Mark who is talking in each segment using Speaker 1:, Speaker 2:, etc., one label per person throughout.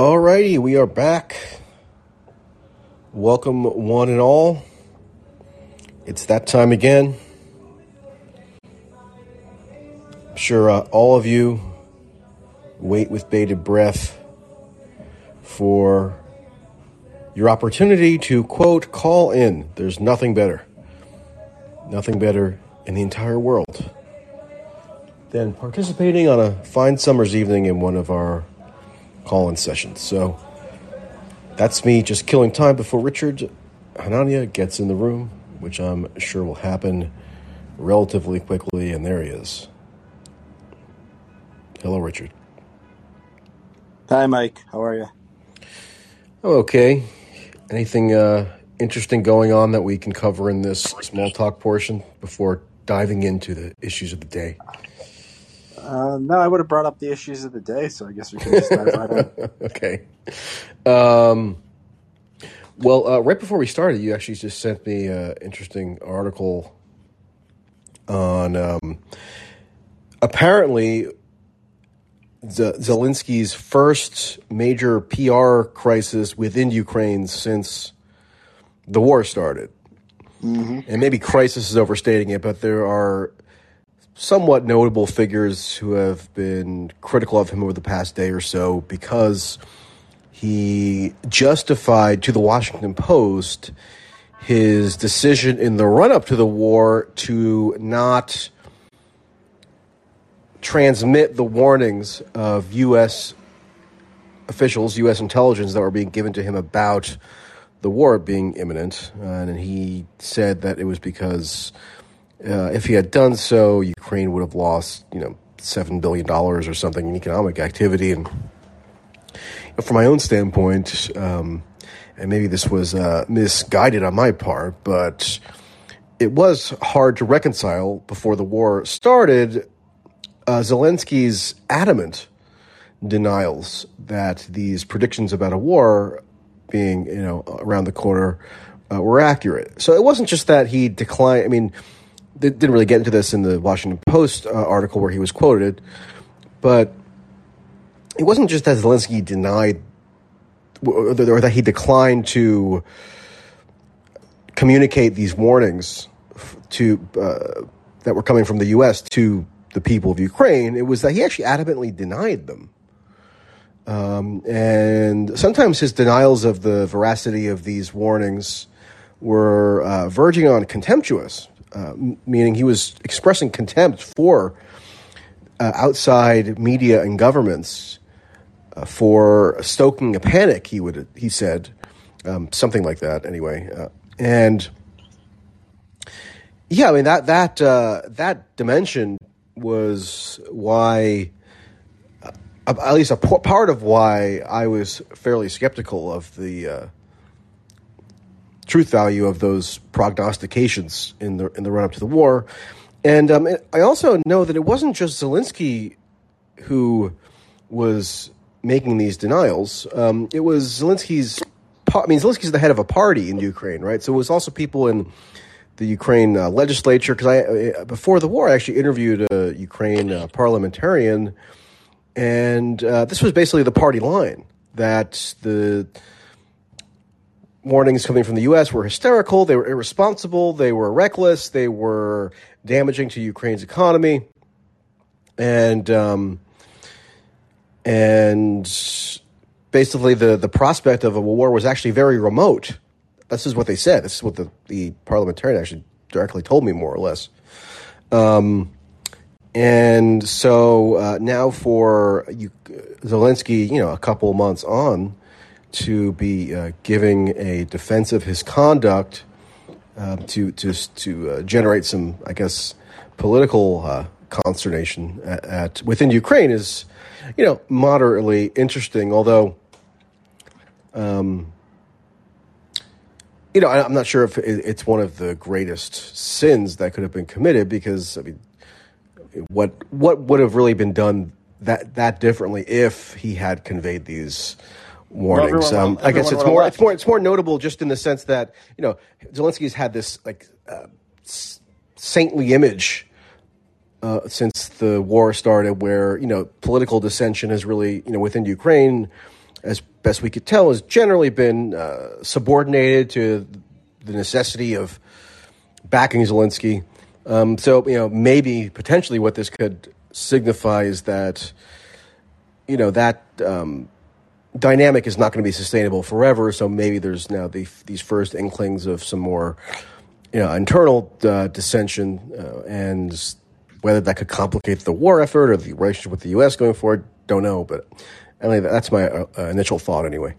Speaker 1: Alrighty, we are back. Welcome, one and all. It's that time again. I'm sure uh, all of you wait with bated breath for your opportunity to quote call in. There's nothing better, nothing better in the entire world than participating on a fine summer's evening in one of our call in sessions. So that's me just killing time before Richard Hanania gets in the room, which I'm sure will happen relatively quickly. And there he is. Hello, Richard.
Speaker 2: Hi, Mike. How are you?
Speaker 1: Oh, okay. Anything uh, interesting going on that we can cover in this small talk portion before diving into the issues of the day?
Speaker 2: Uh, no, I would have brought up the issues of the day, so I guess we can just dive right in.
Speaker 1: okay. Um, well, uh, right before we started, you actually just sent me an interesting article on um, apparently Z- Zelensky's first major PR crisis within Ukraine since the war started. And maybe crisis is overstating it, but there are somewhat notable figures who have been critical of him over the past day or so because he justified to the Washington Post his decision in the run up to the war to not transmit the warnings of U.S. officials, U.S. intelligence that were being given to him about the war being imminent. Uh, and he said that it was because uh, if he had done so, Ukraine would have lost, you know, seven billion dollars or something in economic activity. And you know, from my own standpoint, um, and maybe this was uh, misguided on my part, but it was hard to reconcile before the war started. Uh, Zelensky's adamant denials that these predictions about a war being, you know, around the corner uh, were accurate. So it wasn't just that he declined. I mean, they didn't really get into this in the Washington Post uh, article where he was quoted, but it wasn't just that Zelensky denied or that he declined to communicate these warnings to uh, that were coming from the U.S. to the people of Ukraine. It was that he actually adamantly denied them. Um, and sometimes his denials of the veracity of these warnings were uh, verging on contemptuous, uh, meaning he was expressing contempt for uh, outside media and governments uh, for stoking a panic. He would he said um, something like that anyway, uh, and yeah, I mean that that uh, that dimension was why. At least a p- part of why I was fairly skeptical of the truth value of those prognostications in the in the run up to the war, and um, I also know that it wasn't just Zelensky who was making these denials. Um, it was Zelensky's. I mean, Zelensky's the head of a party in Ukraine, right? So it was also people in the Ukraine uh, legislature. Because I, uh, before the war, I actually interviewed a Ukraine uh, parliamentarian, and uh, this was basically the party line that the warnings coming from the U.S. were hysterical, they were irresponsible, they were reckless, they were damaging to Ukraine's economy, and um, and basically the the prospect of a war was actually very remote. This is what they said. This is what the the parliamentarian actually directly told me, more or less. Um, and so uh, now for you, Zelensky, you know, a couple months on, to be uh, giving a defense of his conduct um, to to to uh, generate some, I guess, political uh, consternation at, at within Ukraine is, you know, moderately interesting. Although, um, you know, I, I'm not sure if it, it's one of the greatest sins that could have been committed because I mean, what what would have really been done that that differently if he had conveyed these warnings.
Speaker 2: everyone-
Speaker 1: um, I guess it's more
Speaker 2: left.
Speaker 1: it's more it's more notable just in the sense that you know Zelensky's had this like uh, saintly image uh, since the war started, where you know political dissension has really you know within Ukraine as best we could tell, has generally been uh, subordinated to the necessity of backing Zelensky. Um, so, you know, maybe potentially what this could signify is that, you know, that um, dynamic is not going to be sustainable forever. So maybe there's now the, these first inklings of some more, you know, internal uh, dissension, uh, and whether that could complicate the war effort or the relationship with the U.S. going forward, don't know. But anyway, that's my uh, initial thought, anyway.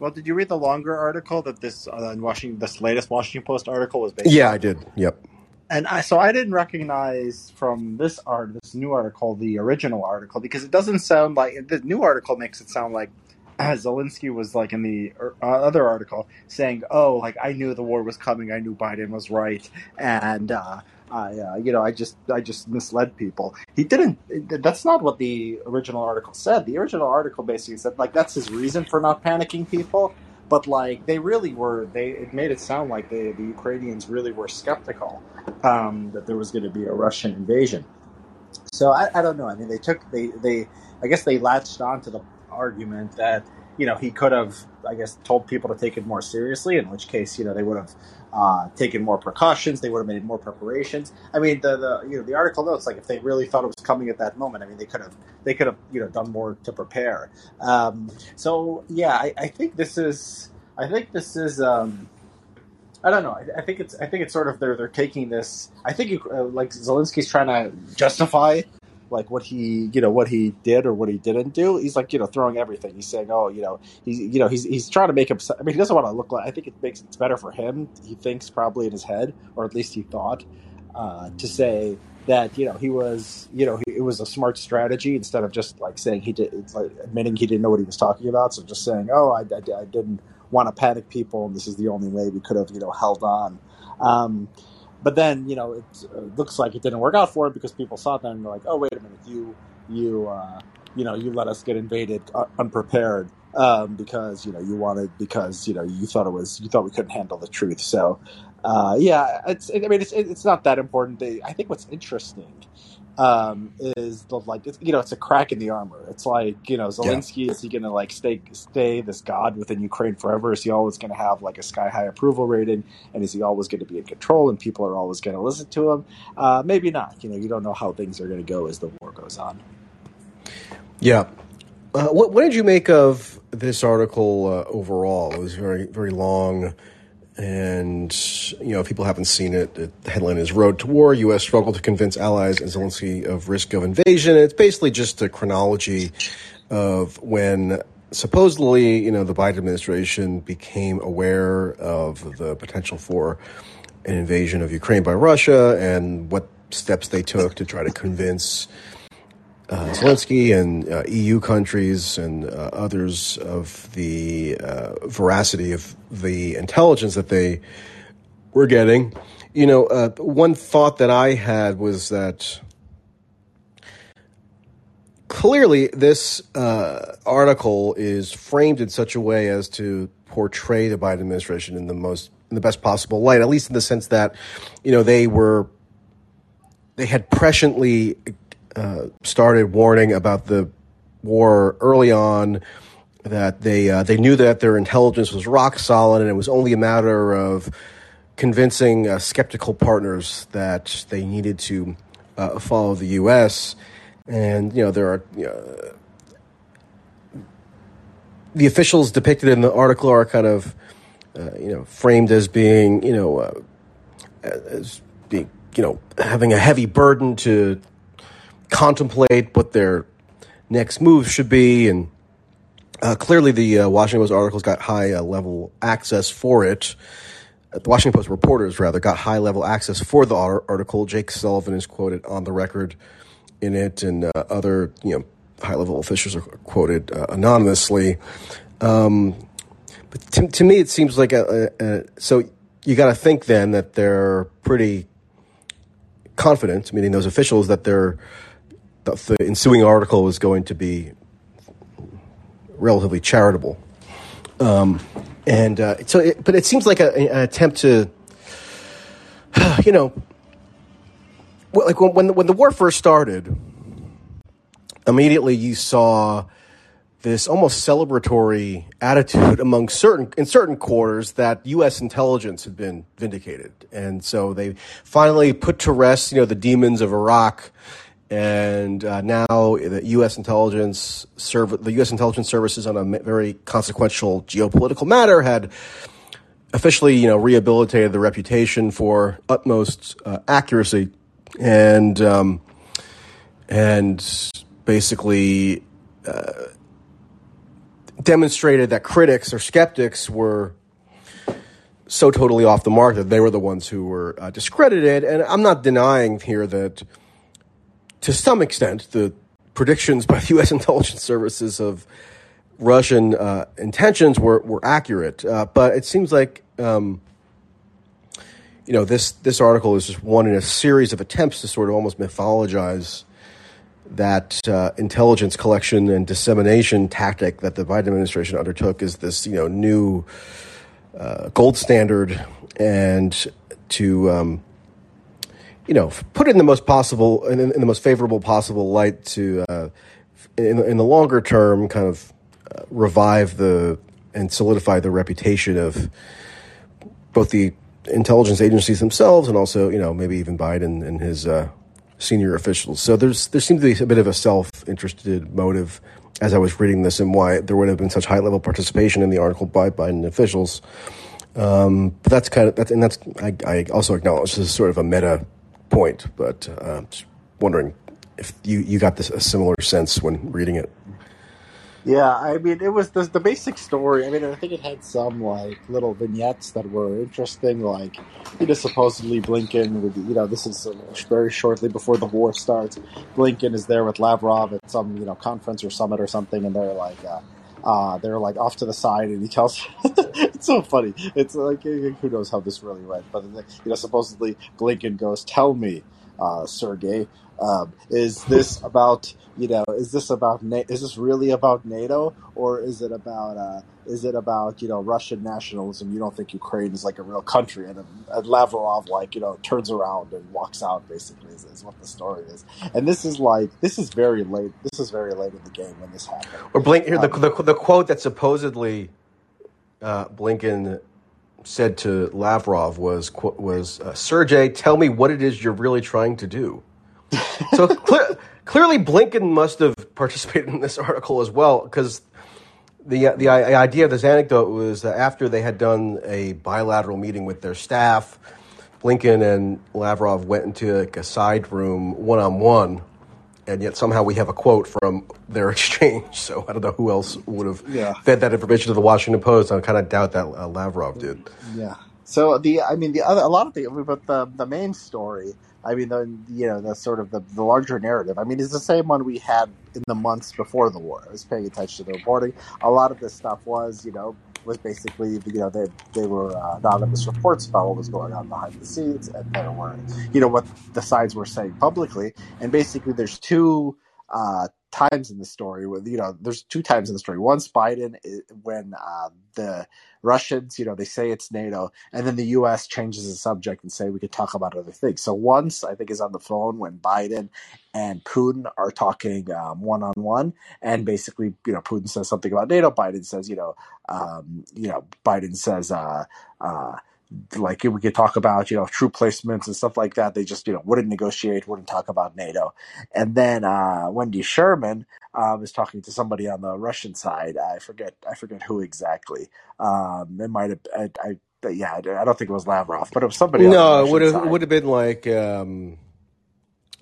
Speaker 2: Well, did you read the longer article that this uh, Washington, this latest Washington Post article was based?
Speaker 1: Yeah,
Speaker 2: on?
Speaker 1: I did. Yep.
Speaker 2: And I, so I didn't recognize from this art, this new article, the original article because it doesn't sound like the new article makes it sound like Zelensky was like in the er, uh, other article saying, "Oh, like I knew the war was coming. I knew Biden was right, and uh, I, uh, you know, I just I just misled people." He didn't. That's not what the original article said. The original article basically said like that's his reason for not panicking people. But like they really were, they it made it sound like they, the Ukrainians really were skeptical um, that there was going to be a Russian invasion. So I, I don't know. I mean, they took they they I guess they latched on to the argument that you know he could have I guess told people to take it more seriously. In which case, you know, they would have uh, taken more precautions. They would have made more preparations. I mean, the, the you know the article notes like if they really thought it was coming at that moment. I mean, they could have they could have you know done more to prepare. Um, so yeah, I, I, think this is I think this is. Um, I don't know. I, I, think it's. I think it's sort of they're they're taking this. I think uh, like Zelensky's trying to justify like what he you know what he did or what he didn't do. He's like you know throwing everything. He's saying oh you know he's you know he's he's trying to make him. I mean he doesn't want to look like. I think it makes it's better for him. He thinks probably in his head or at least he thought uh, to say that you know he was you know it was a smart strategy instead of just like saying he did it's like admitting he didn't know what he was talking about. So just saying oh I, I, I didn't want to panic people and this is the only way we could have you know held on. Um, but then, you know, it uh, looks like it didn't work out for him because people saw that and they're like, "Oh, wait a minute, you, you, uh, you know, you let us get invaded uh, unprepared um, because you know you wanted because you know you thought it was you thought we couldn't handle the truth." So, uh, yeah, it's. I mean, it's it's not that important. They, I think what's interesting um, is the like it's, you know it's a crack in the armor. It's like you know Zelensky yeah. is he going to like stay stay this god within Ukraine forever? Is he always going to have like a sky high approval rating? And is he always going to be in control? And people are always going to listen to him? Uh, maybe not. You know, you don't know how things are going to go as the war goes on.
Speaker 1: Yeah. Uh, what, what did you make of this article uh, overall? It was very very long. And, you know, if people haven't seen it, the headline is Road to War U.S. Struggle to Convince Allies and Zelensky of Risk of Invasion. It's basically just a chronology of when supposedly, you know, the Biden administration became aware of the potential for an invasion of Ukraine by Russia and what steps they took to try to convince uh, Zelensky and uh, EU countries and uh, others of the uh, veracity of the intelligence that they were getting. You know, uh, one thought that I had was that clearly this uh, article is framed in such a way as to portray the Biden administration in the most in the best possible light, at least in the sense that you know they were they had presciently uh, started warning about the war early on. That they uh, they knew that their intelligence was rock solid, and it was only a matter of convincing uh, skeptical partners that they needed to uh, follow the U.S. And you know there are the officials depicted in the article are kind of uh, you know framed as being you know as being you know having a heavy burden to contemplate what their next move should be. And uh, clearly, the uh, Washington Post articles got high uh, level access for it. Uh, the Washington Post reporters, rather, got high level access for the article. Jake Sullivan is quoted on the record in it, and uh, other you know high level officials are quoted uh, anonymously. Um, but to, to, me, it seems like a, a, a so you got to think then that they're pretty confident, meaning those officials, that they're the ensuing article was going to be relatively charitable. Um, and uh, so, it, but it seems like a, an attempt to, you know, like when when the, when the war first started, immediately you saw this almost celebratory attitude among certain in certain quarters that U.S. intelligence had been vindicated, and so they finally put to rest, you know, the demons of Iraq, and uh, now the U.S. intelligence serv- the U.S. intelligence services on a very consequential geopolitical matter had officially, you know, rehabilitated the reputation for utmost uh, accuracy, and um, and basically. Uh, demonstrated that critics or skeptics were so totally off the mark that they were the ones who were uh, discredited. And I'm not denying here that, to some extent, the predictions by the U.S. intelligence services of Russian uh, intentions were were accurate. Uh, but it seems like. Um, you know this this article is just one in a series of attempts to sort of almost mythologize that uh, intelligence collection and dissemination tactic that the Biden administration undertook is this, you know, new uh, gold standard, and to, um, you know, put it in the most possible, in, in the most favorable possible light to, uh, in, in the longer term, kind of uh, revive the and solidify the reputation of both the intelligence agencies themselves and also, you know, maybe even Biden and his uh, senior officials. So there's there seems to be a bit of a self interested motive as I was reading this and why there would have been such high level participation in the article by Biden officials. Um, but that's kind of that's and that's I, I, also acknowledge this is sort of a meta point, but uh, just wondering if you you got this a similar sense when reading it.
Speaker 2: Yeah, I mean, it was the, the basic story. I mean, I think it had some like little vignettes that were interesting. Like, you know, supposedly Blinken would, you know, this is very shortly before the war starts. Blinken is there with Lavrov at some, you know, conference or summit or something, and they're like, uh, uh, they're like off to the side, and he tells. it's so funny. It's like who knows how this really went, but you know, supposedly Blinken goes, "Tell me, uh, Sergey, um, is this about you know is this about is this really about NATO or is it about uh, is it about you know Russian nationalism? You don't think Ukraine is like a real country, and, and Lavrov like you know turns around and walks out. Basically, is, is, what the story is. And this is like this is very late. This is very late in the game when this happened.
Speaker 1: Or Blink here, um, the, the, the quote that supposedly uh, Blinken said to Lavrov was was uh, Sergey, tell me what it is you're really trying to do. So clear, clearly, Blinken must have participated in this article as well, because the the idea of this anecdote was that after they had done a bilateral meeting with their staff, Blinken and Lavrov went into like a side room one on one, and yet somehow we have a quote from their exchange. So I don't know who else would have yeah. fed that information to the Washington Post. I kind of doubt that uh, Lavrov did.
Speaker 2: Yeah. So the I mean the other a lot of the but the the main story I mean, the you know the sort of the, the larger narrative. I mean, it's the same one we had in the months before the war. I was paying attention to the reporting. A lot of this stuff was, you know, was basically you know they they were uh, anonymous reports about what was going on behind the scenes, and there were you know what the sides were saying publicly. And basically, there's two uh, times in the story where you know there's two times in the story. Once Biden when uh, the Russians, you know, they say it's NATO, and then the U.S. changes the subject and say we could talk about other things. So once I think is on the phone when Biden and Putin are talking one on one, and basically, you know, Putin says something about NATO. Biden says, you know, um, you know, Biden says. Uh, uh, like we could talk about you know troop placements and stuff like that. They just you know wouldn't negotiate, wouldn't talk about NATO. And then uh, Wendy Sherman uh, was talking to somebody on the Russian side. I forget I forget who exactly. Um, it might have I, I yeah I don't think it was Lavrov, but it was somebody.
Speaker 1: No, it would have would have been like. Um...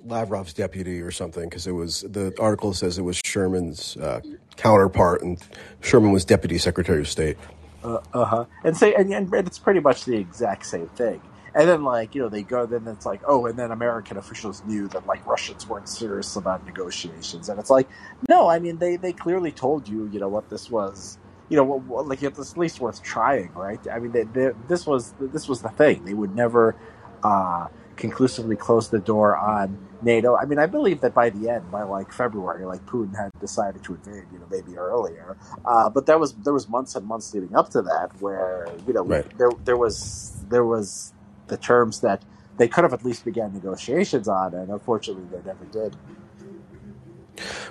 Speaker 1: Lavrov's deputy or something because it was the article says it was Sherman's uh, counterpart and Sherman was deputy secretary of state.
Speaker 2: Uh huh. And say, and, and it's pretty much the exact same thing. And then, like, you know, they go, then it's like, oh, and then American officials knew that, like, Russians weren't serious about negotiations. And it's like, no, I mean, they, they clearly told you, you know, what this was, you know, what, what, like, it's at least worth trying, right? I mean, they, they, this was, this was the thing. They would never, uh, conclusively close the door on NATO. I mean, I believe that by the end, by like February, like Putin had decided to invade, you know, maybe earlier. Uh, but there was there was months and months leading up to that where you know right. there there was there was the terms that they could have at least began negotiations on, and unfortunately, they never did.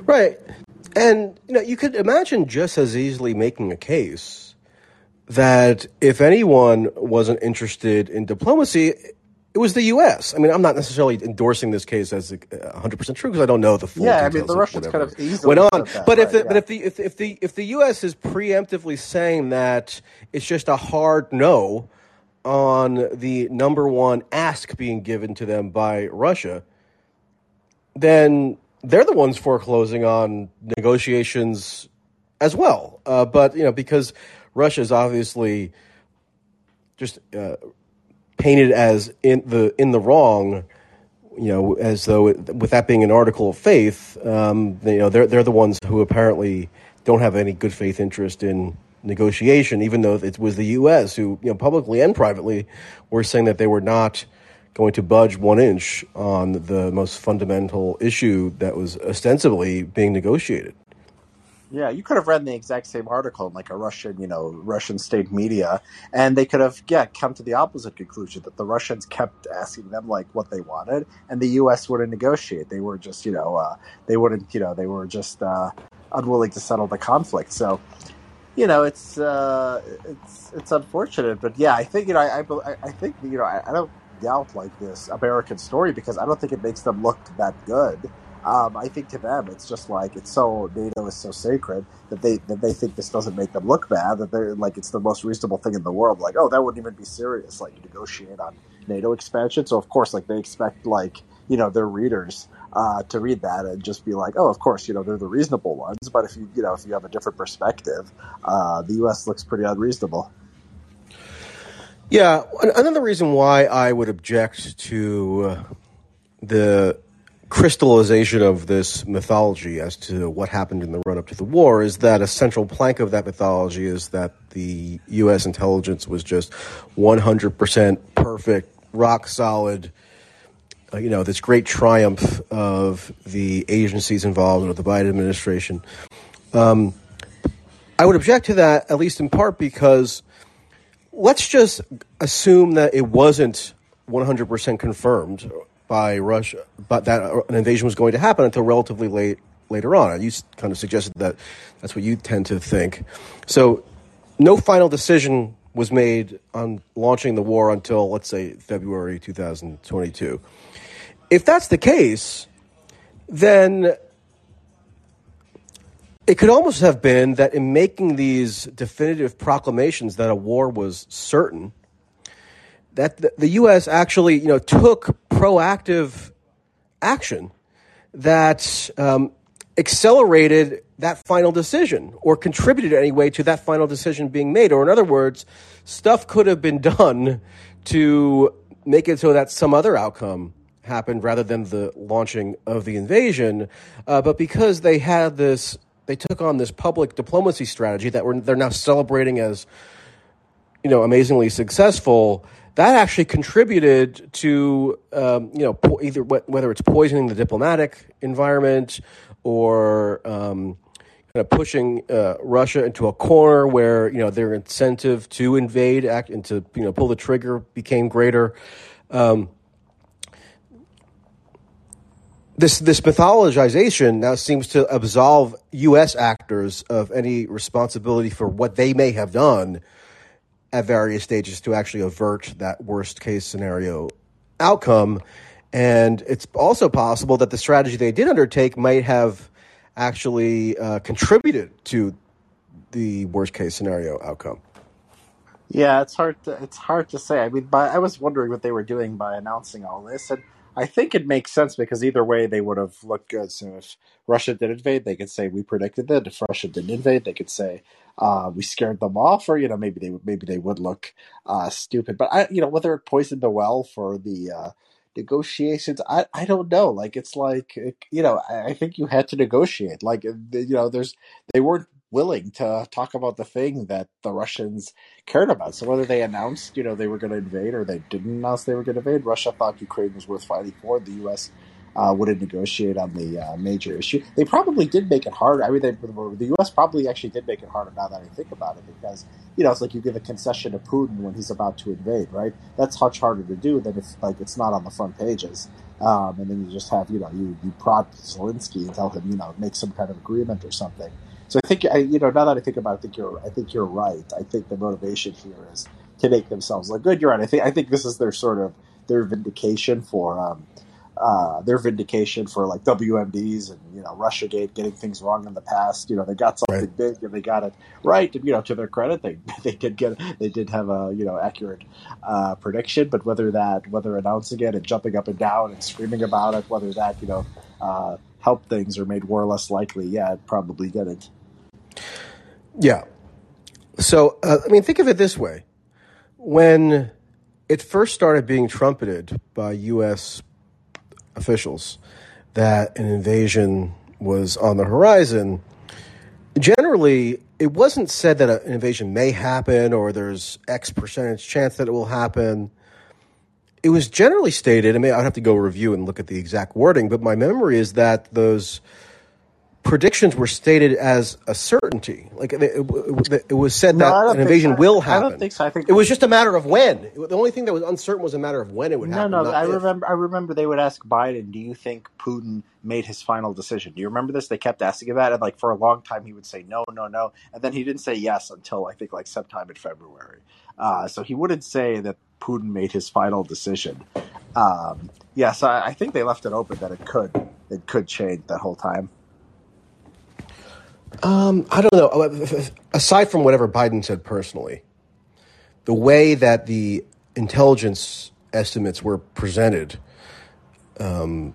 Speaker 1: Right. And you know, you could imagine just as easily making a case that if anyone wasn't interested in diplomacy, it was the U.S. I mean, I'm not necessarily endorsing this case as 100 percent true because I don't know the full.
Speaker 2: Yeah, I mean, the Russians kind of easily
Speaker 1: went on.
Speaker 2: that,
Speaker 1: but if
Speaker 2: right,
Speaker 1: the,
Speaker 2: yeah.
Speaker 1: but if the if, if the if the U.S. is preemptively saying that it's just a hard no on the number one ask being given to them by Russia, then they're the ones foreclosing on negotiations as well. Uh, but you know, because Russia is obviously just uh, painted as in the in the wrong, you know, as though it, with that being an article of faith, um, you know, they're they're the ones who apparently don't have any good faith interest in negotiation, even though it was the U.S. who, you know, publicly and privately were saying that they were not going to budge one inch on the most fundamental issue that was ostensibly being negotiated.
Speaker 2: Yeah, you could have read the exact same article in like a Russian, you know, Russian state media, and they could have, yeah, come to the opposite conclusion that the Russians kept asking them like what they wanted, and the U.S. wouldn't negotiate. They were just, you know, uh, they wouldn't, you know, they were just uh, unwilling to settle the conflict. So, you know, it's uh, it's it's unfortunate, but yeah, I think you know, I I, I think you know, I, I don't doubt like this American story because I don't think it makes them look that good. Um, I think to them, it's just like it's so NATO is so sacred that they that they think this doesn't make them look bad. That they're like it's the most reasonable thing in the world. Like, oh, that wouldn't even be serious. Like, you negotiate on NATO expansion. So of course, like they expect like you know their readers uh, to read that and just be like, oh, of course, you know they're the reasonable ones. But if you you know if you have a different perspective, uh, the U.S. looks pretty unreasonable.
Speaker 1: Yeah, another reason why I would object to the crystallization of this mythology as to what happened in the run up to the war is that a central plank of that mythology is that the U.S. intelligence was just 100% perfect, rock solid. Uh, you know, this great triumph of the agencies involved with the Biden administration. Um, I would object to that, at least in part because let's just assume that it wasn't 100% confirmed by Russia, but that uh, an invasion was going to happen until relatively late later on. You kind of suggested that that's what you tend to think. So, no final decision was made on launching the war until, let's say, February 2022. If that's the case, then it could almost have been that in making these definitive proclamations that a war was certain, that the, U.S. actually, you know, took proactive action that um, accelerated that final decision or contributed anyway to that final decision being made. Or, in other words, stuff could have been done to make it so that some other outcome happened rather than the launching of the invasion. Uh, but because they had this, they took on this public diplomacy strategy that we're, they're now celebrating as you know amazingly successful that actually contributed to um, you know po- either wh- whether it's poisoning the diplomatic environment or um, kind of pushing uh, Russia into a corner where you know their incentive to invade act and to you know pull the trigger became greater. Um, this this mythologization now seems to absolve U.S. actors of any responsibility for what they may have done at various stages to actually avert that worst case scenario outcome. And it's also possible that the strategy they did undertake might have actually uh, contributed to the worst case scenario outcome.
Speaker 2: Yeah, it's hard to it's hard to say. I mean, by, I was wondering what they were doing by announcing all this, and I think it makes sense because either way they would have looked good. So if Russia did invade, they could say we predicted it. If Russia didn't invade, they could say uh, we scared them off, or you know maybe they would maybe they would look uh, stupid. But I, you know, whether it poisoned the well for the uh, negotiations, I I don't know. Like it's like you know I, I think you had to negotiate. Like you know, there's they weren't willing to talk about the thing that the Russians cared about. So whether they announced, you know, they were going to invade or they didn't announce they were going to invade, Russia thought Ukraine was worth fighting for. The U.S. uh, wouldn't negotiate on the uh, major issue. They probably did make it harder. I mean, they, the U.S. probably actually did make it harder now that I think about it, because you know it's like you give a concession to Putin when he's about to invade, right? That's much harder to do than if like it's not on the front pages, um, and then you just have you know you you prod Zelensky and tell him you know make some kind of agreement or something. So I think I, you know now that I think about it, I think you're I think you're right. I think the motivation here is to make themselves look good. You're right. I think I think this is their sort of their vindication for. Um, uh, their vindication for like WMDs and you know RussiaGate getting things wrong in the past. You know they got something right. big and they got it right. And, you know to their credit, they they did get they did have a you know accurate uh, prediction. But whether that whether announcing it and jumping up and down and screaming about it, whether that you know uh, helped things or made war less likely, yeah, it probably didn't.
Speaker 1: Yeah. So uh, I mean, think of it this way: when it first started being trumpeted by U.S officials that an invasion was on the horizon, generally it wasn't said that an invasion may happen or there's X percentage chance that it will happen. It was generally stated, I mean, I'd have to go review and look at the exact wording, but my memory is that those predictions were stated as a certainty. Like it, it, it was said that an invasion
Speaker 2: so.
Speaker 1: will happen.
Speaker 2: I don't think so. I think
Speaker 1: it was just a matter of when. The only thing that was uncertain was a matter of when it would
Speaker 2: no,
Speaker 1: happen.
Speaker 2: No, no. I if. remember. I remember they would ask Biden, "Do you think Putin made his final decision?" Do you remember this? They kept asking that, and like for a long time, he would say no, no, no, and then he didn't say yes until I think like sometime in February. Uh, so he wouldn't say that Putin made his final decision. Um, yes, yeah, so I, I think they left it open that it could it could change that whole time.
Speaker 1: Um, I don't know. Uh, aside from whatever Biden said personally, the way that the intelligence estimates were presented, um,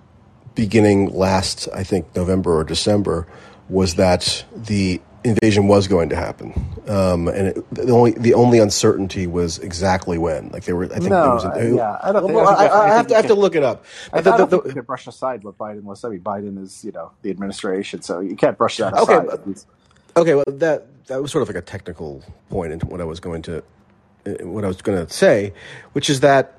Speaker 1: beginning last, I think November or December, was that the invasion was going to happen, um, and it, the only the only uncertainty was exactly when. Like they were, I think
Speaker 2: no,
Speaker 1: there was.
Speaker 2: A, yeah, I don't.
Speaker 1: Well, I, I, I, have to, I have to look it up.
Speaker 2: I, the, don't the, think you brush aside what Biden was. I mean, Biden is you know the administration, so you can't brush that aside.
Speaker 1: Okay, okay. Well, that that was sort of like a technical point into what I was going to what I was going to say, which is that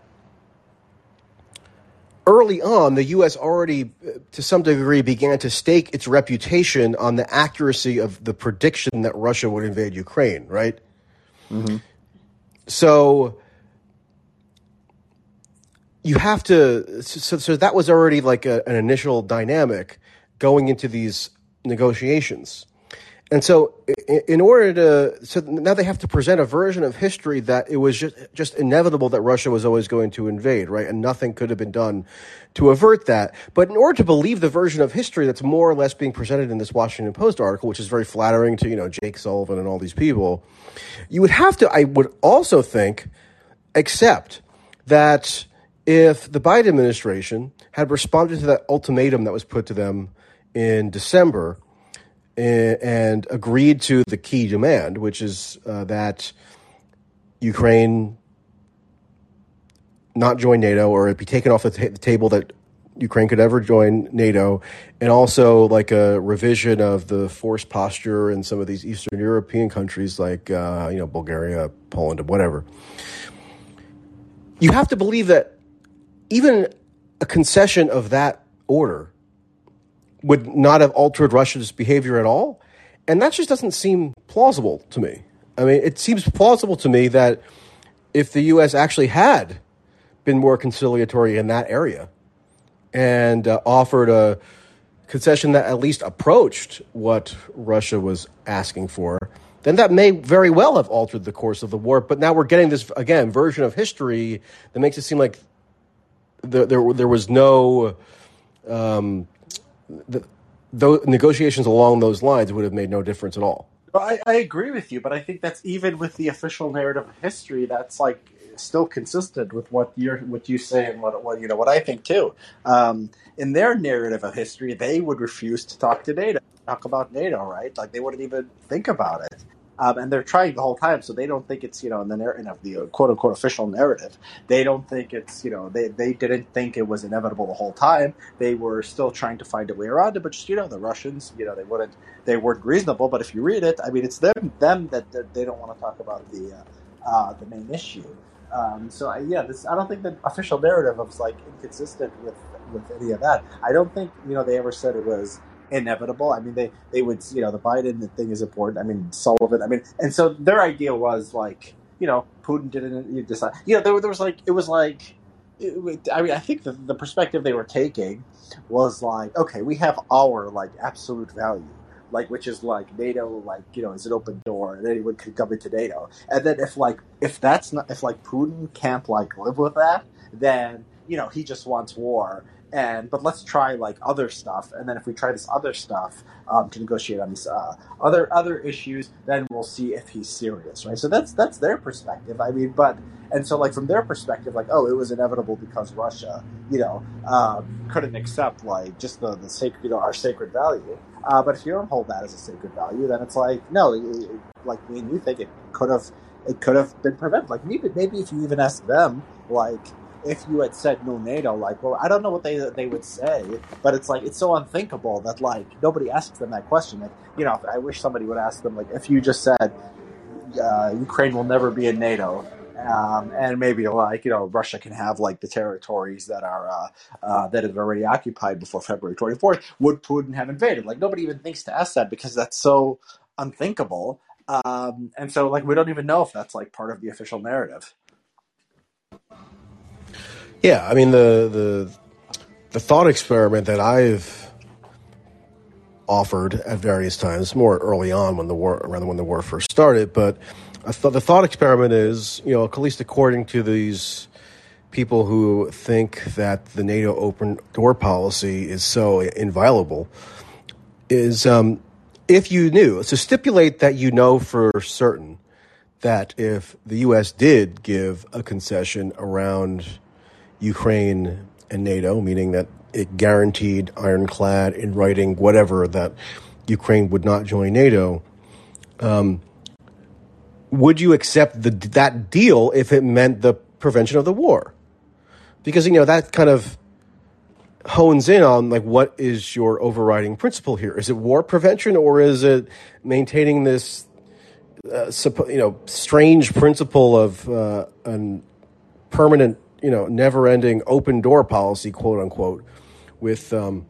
Speaker 1: early on, the U.S. already, uh, to some degree, began to stake its reputation on the accuracy of the prediction that Russia would invade Ukraine, right? Mm-hmm. So you have to, so, so that was already like a, an initial dynamic going into these negotiations. And so, in order to, so now they have to present a version of history that it was just, just inevitable that Russia was always going to invade, right? And nothing could have been done to avert that. But in order to believe the version of history that's more or less being presented in this Washington Post article, which is very flattering to, you know, Jake Sullivan and all these people, you would have to, I would also think, accept that if the Biden administration had responded to that ultimatum that was put to them in December, and agreed to the key demand, which is uh, that Ukraine not join NATO or it be taken off the, the, table that Ukraine could ever join NATO, and also like a revision of the force posture in some of these Eastern European countries like uh, you know Bulgaria, Poland, and whatever. You have to believe that even a concession of that order would not have altered Russia's behavior at all. And that just doesn't seem plausible to me. I mean, it seems plausible to me that if the U.S. actually had been more conciliatory in that area and uh, offered a concession that at least approached what Russia was asking for, then that may very well have altered the course of the war. But now we're getting this, again, version of history that makes it seem like there, there, there was no um, the, those negotiations along those lines would have made no difference at all.
Speaker 2: I, I agree with you, but I think that's even with the official narrative of history. That's like still consistent with what you're what you say and what, what you know what I think too. Um, in their narrative of history, they would refuse to talk to NATO, talk about NATO, right? Like they wouldn't even think about it. Um, and they're trying the whole time, so they don't think it's you know in the narrative the quote unquote official narrative. They don't think it's you know they they didn't think it was inevitable the whole time. They were still trying to find a way around it, but just you know the Russians, you know they wouldn't they weren't reasonable. But if you read it, I mean it's them them that, that they don't want to talk about the uh, uh, the main issue. Um, so I, yeah, this I don't think the official narrative was like inconsistent with with any of that. I don't think you know they ever said it was inevitable. I mean, they they would you know the Biden thing is important. I mean, Sullivan. I mean, and so their idea was like you know Putin didn't decide. You know, there, there was like it was like. I mean, I think the, the perspective they were taking was like, okay, we have our like absolute value, like which is like NATO, like you know, is an open door and anyone can come into NATO. And then if like if that's not if like Putin can't like live with that, then you know he just wants war and but let's try like other stuff and then if we try this other stuff um, to negotiate on these uh, other other issues then we'll see if he's serious right? So that's that's their perspective i mean but and so like from their perspective like oh it was inevitable because russia you know um, couldn't accept like just the the sacred you know our sacred value. Uh, but if you don't hold that as a sacred value then it's like no it, like me and you think it could have it could have been prevented. Like maybe maybe if you even ask them like if you had said no NATO, like, well, I don't know what they they would say, but it's like it's so unthinkable that like nobody asks them that question. Like, you know, I wish somebody would ask them like, if you just said uh, Ukraine will never be in NATO, um, and maybe like you know Russia can have like the territories that are uh, uh, that are already occupied before February 24th. Would Putin have invaded? Like nobody even thinks to ask that because that's so unthinkable. Um, and so like we don't even know if that's like part of the official narrative.
Speaker 1: Yeah, I mean the the the thought experiment that I've offered at various times, more early on when the war, rather when the war first started, but thought the thought experiment is, you know, at least according to these people who think that the NATO open door policy is so inviolable, is um, if you knew, to stipulate that you know for certain that if the U.S. did give a concession around Ukraine and NATO, meaning that it guaranteed ironclad in writing whatever that Ukraine would not join NATO. Um, would you accept the, that deal if it meant the prevention of the war? Because you know that kind of hones in on like what is your overriding principle here? Is it war prevention or is it maintaining this uh, you know strange principle of uh, an permanent you know never-ending open door policy, quote unquote, with um,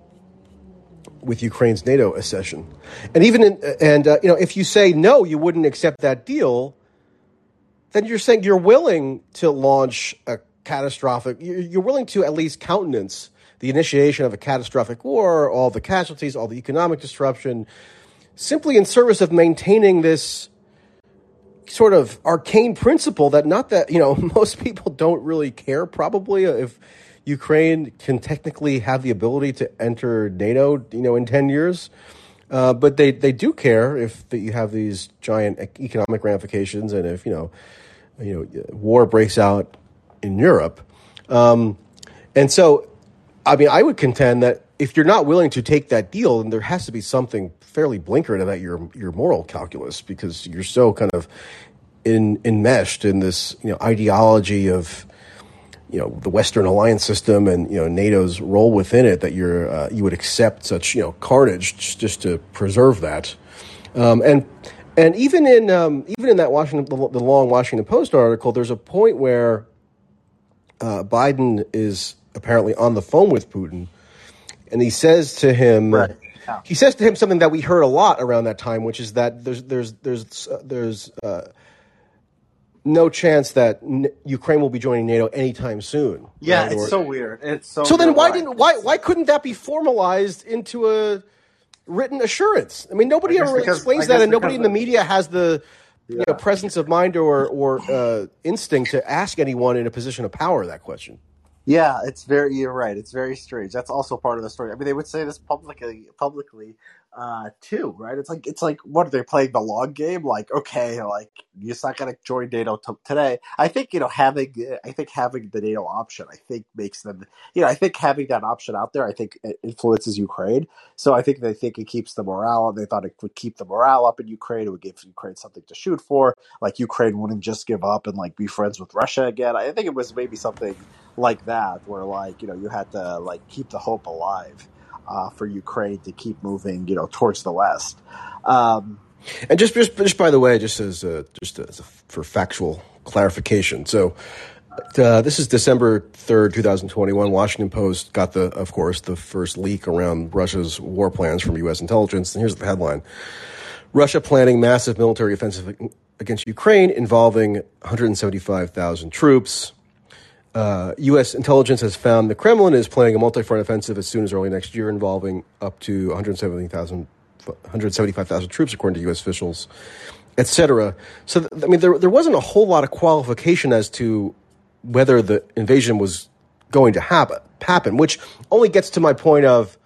Speaker 1: with Ukraine's NATO accession. And even in, and uh, you know if you say no, you wouldn't accept that deal, then you're saying you're willing to launch a catastrophic. You're willing to at least countenance the initiation of a catastrophic war, all the casualties, all the economic disruption, simply in service of maintaining this sort of arcane principle that not that you know most people don't really care probably if Ukraine can technically have the ability to enter NATO you know in 10 years. Uh, but they, they do care if that you have these giant economic ramifications and if you know you know war breaks out in Europe. Um, and so I mean I would contend that if you're not willing to take that deal then there has to be something fairly blinkered about your your moral calculus because you're so kind of in, enmeshed in this you know ideology of you know the Western alliance system and you know NATO's role within it that you're uh, you would accept such you know carnage just, just to preserve that. Um, and and even in um, even in that Washington the, the, long Washington Post article there's a point where uh, Biden is apparently on the phone with Putin and he says to him right. Yeah. He says to him something that we heard a lot around that time, which is that there's there's there's uh, there's uh, no chance that N- Ukraine will be joining NATO anytime soon.
Speaker 2: Yeah, right? it's or, so weird. It's so.
Speaker 1: So then, why didn't why why couldn't that be formalized into a written assurance? I mean, nobody ever because, explains that, and nobody in the media has the yeah. you know, presence of mind or or uh, instinct to ask anyone in a position of power that question.
Speaker 2: Yeah, it's very. You're right. It's very strange. That's also part of the story. I mean, they would say this publicly, publicly, uh, too, right? It's like it's like what are they playing the long game? Like, okay, like you're not to join NATO t- today. I think you know having I think having the NATO option, I think makes them. You know, I think having that option out there, I think it influences Ukraine. So I think they think it keeps the morale. They thought it would keep the morale up in Ukraine. It would give Ukraine something to shoot for. Like Ukraine wouldn't just give up and like be friends with Russia again. I think it was maybe something like that, where like you know you had to like keep the hope alive uh, for Ukraine to keep moving, you know, towards the west. Um,
Speaker 1: and just, just, just by the way, just as a, just as a, for factual clarification, so Uh, this is December 3rd, 2021. Washington Post got the, of course, the first leak around Russia's war plans from U.S. intelligence. And here's the headline Russia planning massive military offensive against Ukraine involving 175,000 troops. Uh, U.S. intelligence has found the Kremlin is planning a multi front offensive as soon as early next year involving up to 170,000 175,000 troops, according to U.S. officials, etc. So, I mean, there, there wasn't a whole lot of qualification as to whether the invasion was going to happen, happen, which only gets to my point of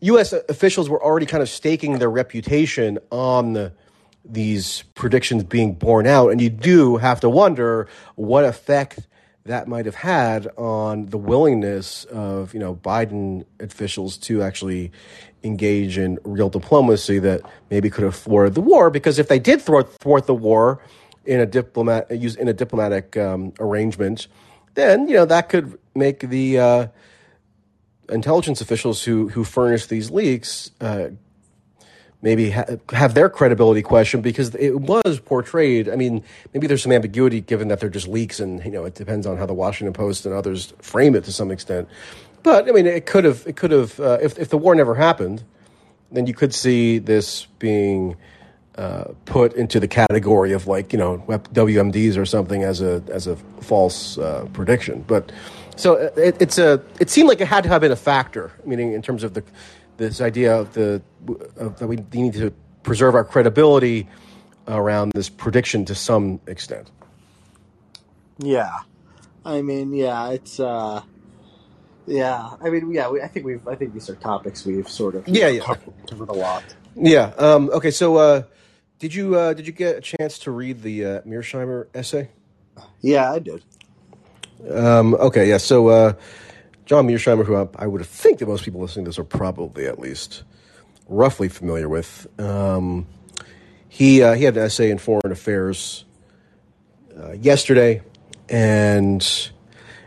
Speaker 1: U.S. officials were already kind of staking their reputation on the, these predictions being borne out, and you do have to wonder what effect that might have had on the willingness of you know Biden officials to actually engage in real diplomacy that maybe could have thwarted the war. Because if they did thwart, the war in a diplomat use in a diplomatic um, arrangement, then you know that could make the uh, intelligence officials who who furnish these leaks uh, maybe ha- have their credibility questioned because it was portrayed. I mean, maybe there's some ambiguity given that they're just leaks, and you know it depends on how the Washington Post and others frame it to some extent. But I mean, it could have it could have uh, if if the war never happened, then you could see this being. Uh, put into the category of like you know WMDs or something as a as a false uh, prediction, but so it, it's a it seemed like it had to have been a factor, meaning in terms of the this idea of the of that we need to preserve our credibility around this prediction to some extent.
Speaker 2: Yeah, I mean, yeah, it's uh, yeah, I mean, yeah, we, I think we've, I think these are topics we've sort of
Speaker 1: yeah, yeah.
Speaker 2: covered, a lot.
Speaker 1: Yeah. Um, okay. So, uh, did you uh, did you get a chance to read the uh, Mearsheimer essay?
Speaker 2: Yeah, I did.
Speaker 1: Um, okay. Yeah. So, uh, John Mearsheimer, who I, I, would think that most people listening to this are probably at least roughly familiar with. Um, he uh, he had an essay in Foreign Affairs uh, yesterday, and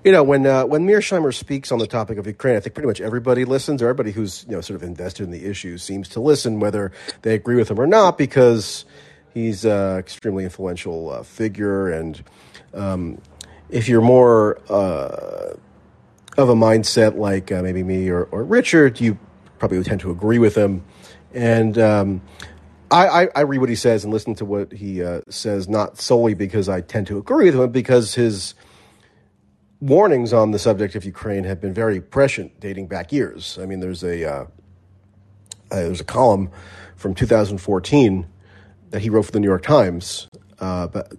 Speaker 1: you know when uh, when Mearsheimer speaks on the topic of Ukraine, I think pretty much everybody listens, or everybody who's you know sort of invested in the issue seems to listen, whether they agree with him or not, because he's an extremely influential uh, figure, and um, if you're more uh, of a mindset like uh, maybe me or, or Richard, you probably would tend to agree with him. And um, I, I, I, read what he says and listen to what he uh, says, not solely because I tend to agree with him, because his warnings on the subject of Ukraine have been very prescient, dating back years. I mean, there's a uh, uh, there's a column from 2014 that he wrote for the New York Times, uh, but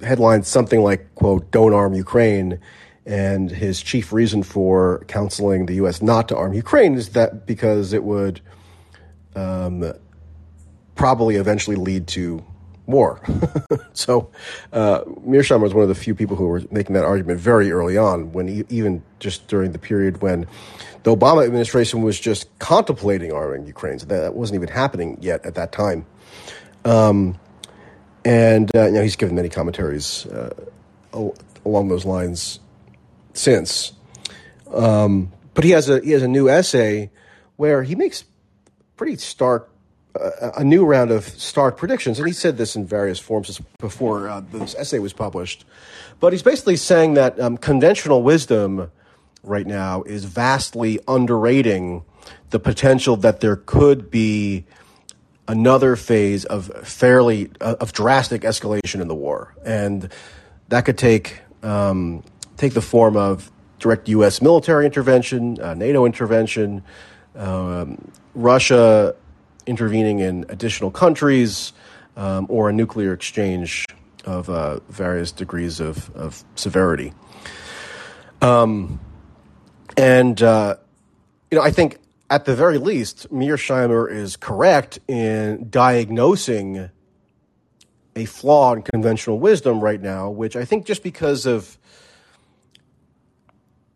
Speaker 1: headlined something like "quote Don't arm Ukraine." And his chief reason for counseling the U.S. not to arm Ukraine is that because it would um, probably eventually lead to war. so uh, was one of the few people who were making that argument very early on, when he, even just during the period when the Obama administration was just contemplating arming Ukraine. So that wasn't even happening yet at that time. Um, and uh, you know, he's given many commentaries uh, along those lines since. Um, but he has a he has a new essay where he makes pretty stark uh, a new round of stark predictions, and he said this in various forms before uh, this essay was published. But he's basically saying that um, conventional wisdom right now is vastly underrating the potential that there could be another phase of fairly uh, of drastic escalation in the war, and that could take um, take the form of direct U.S. military intervention, uh, NATO intervention, um, Russia intervening in additional countries, um, or a nuclear exchange of uh, various degrees of, of severity. Um, and, uh, you know, I think at the very least, Mearsheimer is correct in diagnosing a flaw in conventional wisdom right now, which I think just because of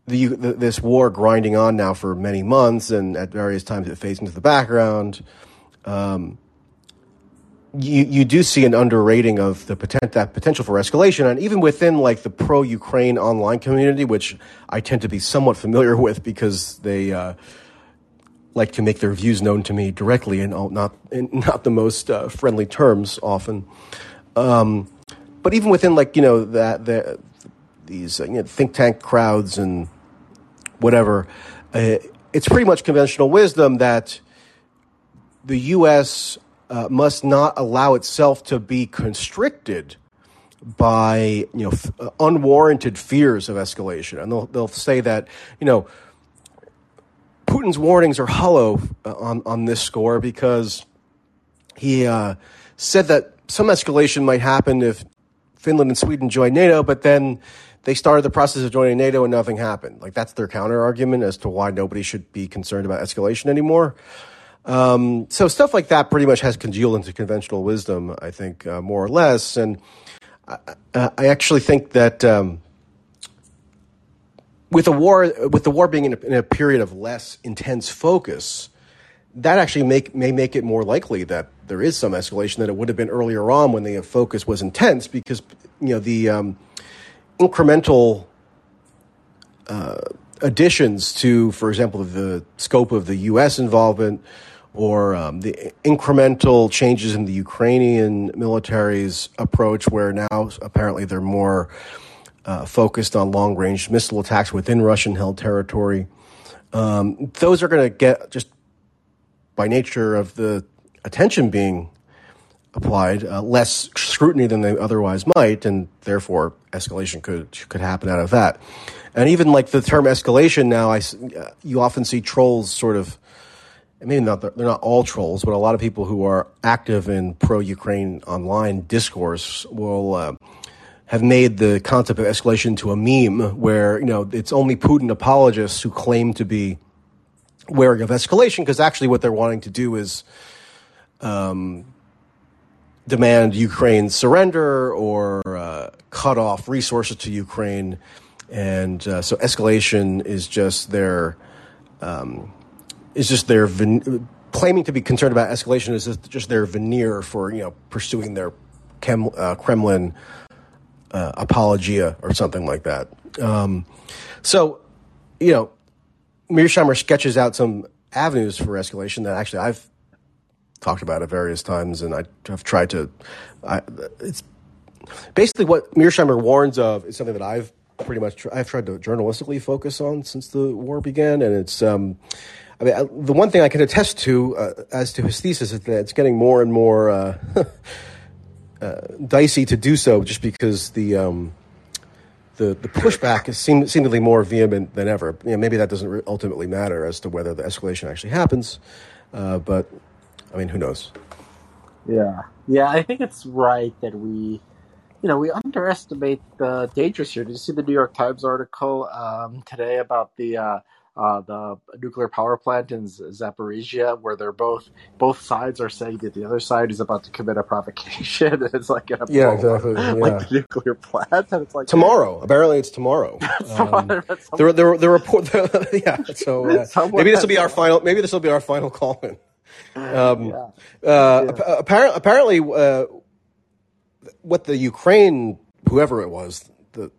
Speaker 1: the, the, this war grinding on now for many months, and at various times it fades into the background. Um, you you do see an underrating of the potent, that potential for escalation, and even within like the pro Ukraine online community, which I tend to be somewhat familiar with because they uh, like to make their views known to me directly and not in not the most uh, friendly terms often. Um, but even within like you know that the these uh, you know, think tank crowds and whatever. Uh, it's pretty much conventional wisdom that the U.S. Uh, must not allow itself to be constricted by you know f- uh, unwarranted fears of escalation, and they'll they'll say that you know Putin's warnings are hollow uh, on on this score because he uh, said that some escalation might happen if Finland and Sweden join NATO, but then they started the process of joining NATO and nothing happened. Like that's their counter argument as to why nobody should be concerned about escalation anymore. Um, so stuff like that pretty much has congealed into conventional wisdom, I think, uh, more or less. And I, I actually think that um, with a war, with the war being in a, in a, period of less intense focus, that actually make, may make it more likely that there is some escalation than it would have been earlier on when the focus was intense, because you know the um, incremental uh, additions to, for example, the scope of the U.S. involvement or um, the incremental changes in the Ukrainian military's approach, where now apparently they're more uh, focused on long range missile attacks within Russian held territory. Um, those are going to get just by nature of the attention being applied uh, less scrutiny than they otherwise might, and therefore escalation could could happen out of that. And even like the term escalation now, I uh, you often see trolls sort of. Maybe not they're not all trolls, but a lot of people who are active in pro-Ukraine online discourse will uh, have made the concept of escalation to a meme, where you know it's only Putin apologists who claim to be wary of escalation, because actually what they're wanting to do is um, demand Ukraine surrender or uh, cut off resources to Ukraine. And uh, so escalation is just their um, is just their ven- claiming to be concerned about escalation is just, their veneer for you know pursuing their uh, Kremlin uh, apologia or something like that. Um, so you know, Mearsheimer sketches out some avenues for escalation that actually I've talked about it various times, and I have tried to. I, it's basically what Mearsheimer warns of is something that I've pretty much tr- I've tried to journalistically focus on since the war began, and it's. Um, I mean, I, the one thing I can attest to uh, as to his thesis is that it's getting more and more uh, uh, dicey to do so, just because the um, the the pushback is seem, seemingly more vehement than ever. You know, maybe that doesn't ultimately matter as to whether the escalation actually happens, uh, but I mean, who knows?
Speaker 2: Yeah, yeah. I think it's right that we, you know, we underestimate the dangers here. Did you see the New York Times article um, today about the uh, uh, the nuclear power plant in Zaporizhia, where they're both both sides are saying that the other side is about to commit a provocation, and it's like a
Speaker 1: yeah, exactly, yeah.
Speaker 2: like the nuclear plant, and it's like
Speaker 1: tomorrow. Apparently, it's tomorrow. um, the the the report, yeah. So uh, maybe this will be our final. Maybe this will be our final call in. Um, yeah. Uh, yeah. Apparently, apparently uh, what the Ukraine, whoever it was, the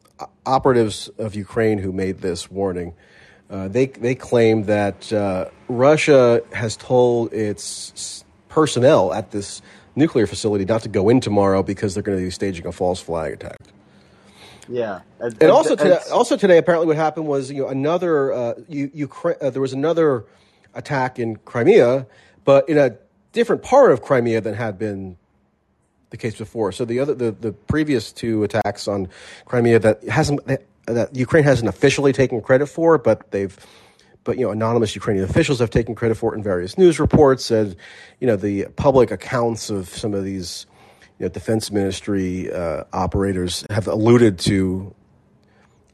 Speaker 1: operatives of Ukraine who made this warning, uh, they they claim that uh, Russia has told its personnel at this nuclear facility not to go in tomorrow because they're going to be staging a false flag attack.
Speaker 2: Yeah,
Speaker 1: and, and, and also today, also today, apparently, what happened was you know another uh, Ukraine. Uh, there was another attack in Crimea but in a different part of Crimea than had been the case before. So the other, the, the previous two attacks on Crimea that hasn't that Ukraine hasn't officially taken credit for, but they've but you know anonymous Ukrainian officials have taken credit for it in various news reports. Said you know the public accounts of some of these you know defense ministry uh, operators have alluded to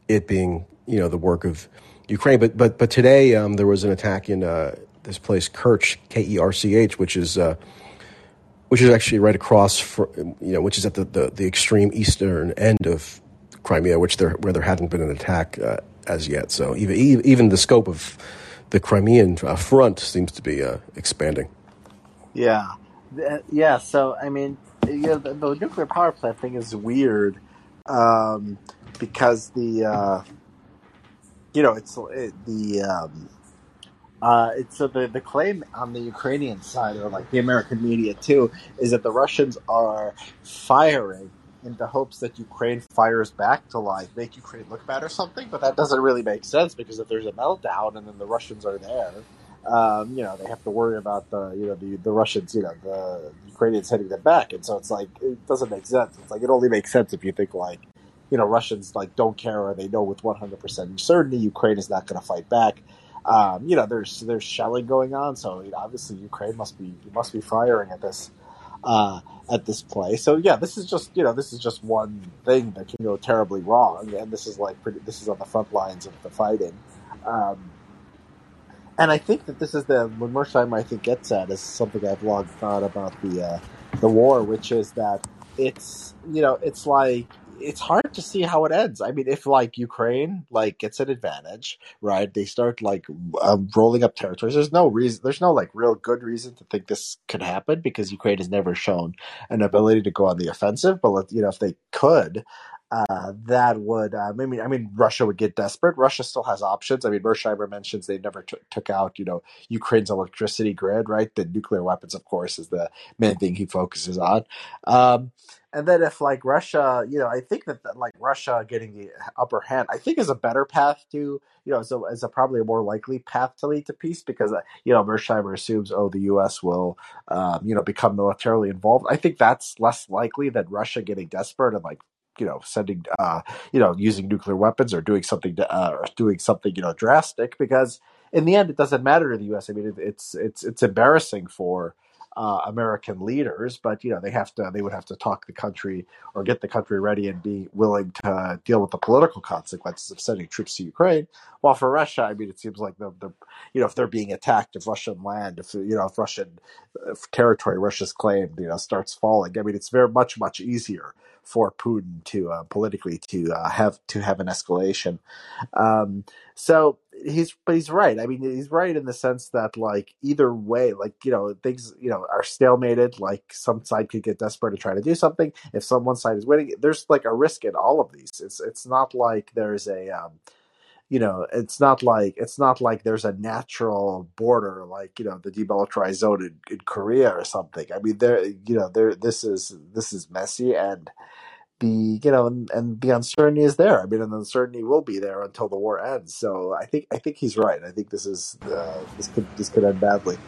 Speaker 1: it being you know the work of Ukraine. But but but today um, there was an attack in uh, this place Kerch, K E R C H, which is uh, which is actually right across, for, you know, which is at the, the, the, extreme eastern end of Crimea, which there where there hadn't been an attack uh, as yet. So even even the scope of the Crimean uh, front seems to be uh, expanding.
Speaker 2: Yeah, yeah. So I mean, you know, the, the, nuclear power plant thing is weird um, because the uh, you know it's it, the um, uh, it's so the, the claim on the Ukrainian side, or like the American media too, is that the Russians are firing in the hopes that Ukraine fires back to like make Ukraine look bad or something. But that doesn't really make sense because if there's a meltdown and then the Russians are there, um, you know, they have to worry about the you know the the Russians, you know, the Ukrainians hitting them back, and so it's like it doesn't make sense. It's like it only makes sense if you think like you know Russians like don't care or they know with 100 percent certainty Ukraine is not going to fight back. Um, you know, there's there's shelling going on, so obviously Ukraine must be must be firing at this uh, at this play. So yeah, this is just you know this is just one thing that can go terribly wrong, and this is like pretty, this is on the front lines of the fighting. Um, and I think that this is the what Mearsheimer I think gets at is something I've long thought about the uh, the war, which is that it's you know it's like it's hard to see how it ends. I mean, if like Ukraine like gets an advantage, right? They start like um, rolling up territories. There's no reason. There's no like real good reason to think this could happen because Ukraine has never shown an ability to go on the offensive. But you know, if they could, uh, that would, uh, I mean, I mean, Russia would get desperate. Russia still has options. I mean, Mearsheimer mentions they never t- took out, you know, Ukraine's electricity grid, right? The nuclear weapons, of course, is the main thing he focuses on. Um, and then if like Russia, you know, I think that, like Russia getting the upper hand, I think is a better path to, you know, so is a probably a more likely path to lead to peace because uh, you know Mearsheimer assumes oh the U.S. will, um, you know, become militarily involved. I think that's less likely than Russia getting desperate and like you know sending uh you know using nuclear weapons or doing something to, uh, or doing something you know drastic because in the end it doesn't matter to the US I mean it, it's it's it's embarrassing for uh, American leaders, but you know they have to they would have to talk the country or get the country ready and be willing to deal with the political consequences of sending troops to Ukraine. While for Russia, I mean, it seems like the, the you know if they're being attacked, if Russian land, if you know if Russian if territory Russia's claimed you know starts falling, I mean it's very much much easier for Putin to uh, politically to uh, have to have an escalation. Um, so he's but he's right. I mean, he's right in the sense that like either way, like you know things you know are stalemated. Like some side could get desperate to try to do something. If some one side is winning, there's like a risk in all of these. It's it's not like there's a um, you know, it's not like it's not like there's a natural border like you know the demilitarized zone in, in Korea or something. I mean, there you know there this is this is messy and the you know and, and the uncertainty is there. I mean, and the uncertainty will be there until the war ends. So I think I think he's right. I think this is uh, this could this could end badly.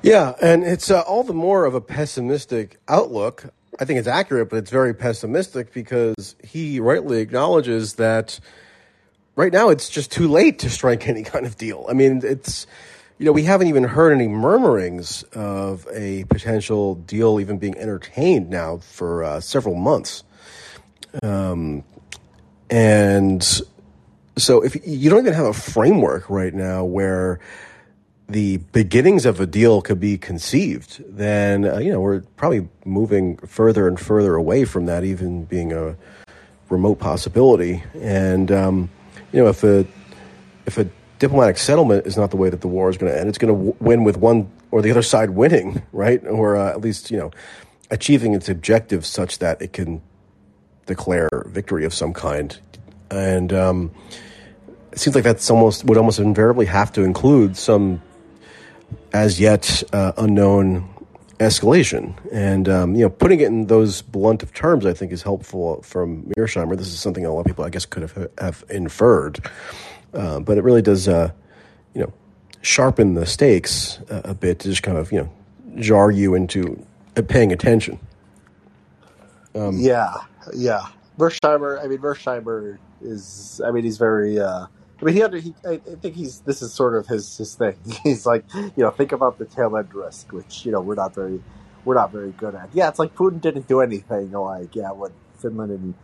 Speaker 1: Yeah, and it's uh, all the more of a pessimistic outlook. I think it's accurate, but it's very pessimistic because he rightly acknowledges that right now it's just too late to strike any kind of deal. I mean, it's you know we haven't even heard any murmurings of a potential deal even being entertained now for uh, several months, um, and so if you don't even have a framework right now where the beginnings of a deal could be conceived, then uh, you know we're probably moving further and further away from that even being a remote possibility. And um, you know, if a if a diplomatic settlement is not the way that the war is going to end, it's going to w- win with one or the other side winning, right? Or uh, at least you know, achieving its objective such that it can declare victory of some kind. And um, it seems like that's almost would almost invariably have to include some as yet uh, unknown escalation. And um, you know, putting it in those blunt of terms, I think, is helpful from Mearsheimer. This is something a lot of people, I guess, could have have inferred, uh, but it really does, uh, you know, sharpen the stakes a, a, bit to just kind of you know jar you into paying attention.
Speaker 2: Um, yeah, yeah. Mearsheimer. I mean, Mearsheimer is. I mean, he's very. Uh, I mean, he, under, he I think he's this is sort of his his thing. He's like, you know, think about the tail end risk, which you know we're not very we're not very good at. Yeah, it's like Putin didn't do anything. Like, yeah, when Finland and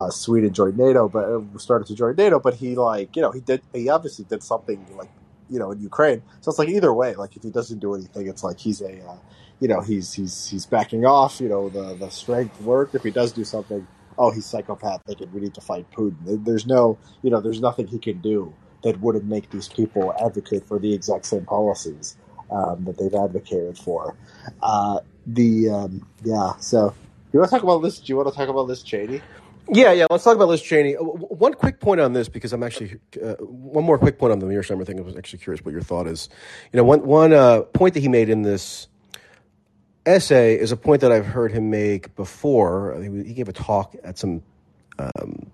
Speaker 2: uh, Sweden joined NATO, but uh, started to join NATO, but he like you know he did he obviously did something like you know in Ukraine. So it's like either way, like if he doesn't do anything, it's like he's a uh, you know he's he's he's backing off. You know the the strength worked. If he does do something oh, he's psychopathic and we need to fight Putin. There's no, you know, there's nothing he can do that wouldn't make these people advocate for the exact same policies um, that they've advocated for. Uh, the um, yeah, so you want to talk about Liz? Do you want to talk about Liz Cheney?
Speaker 1: Yeah, yeah. Let's talk about Liz Cheney. Uh, one quick point on this, because I'm actually uh, one more quick point on the Mearsheimer thing. I was actually curious what your thought is. You know, one one uh, point that he made in this essay is a point that I've heard him make before. He gave a talk at some um,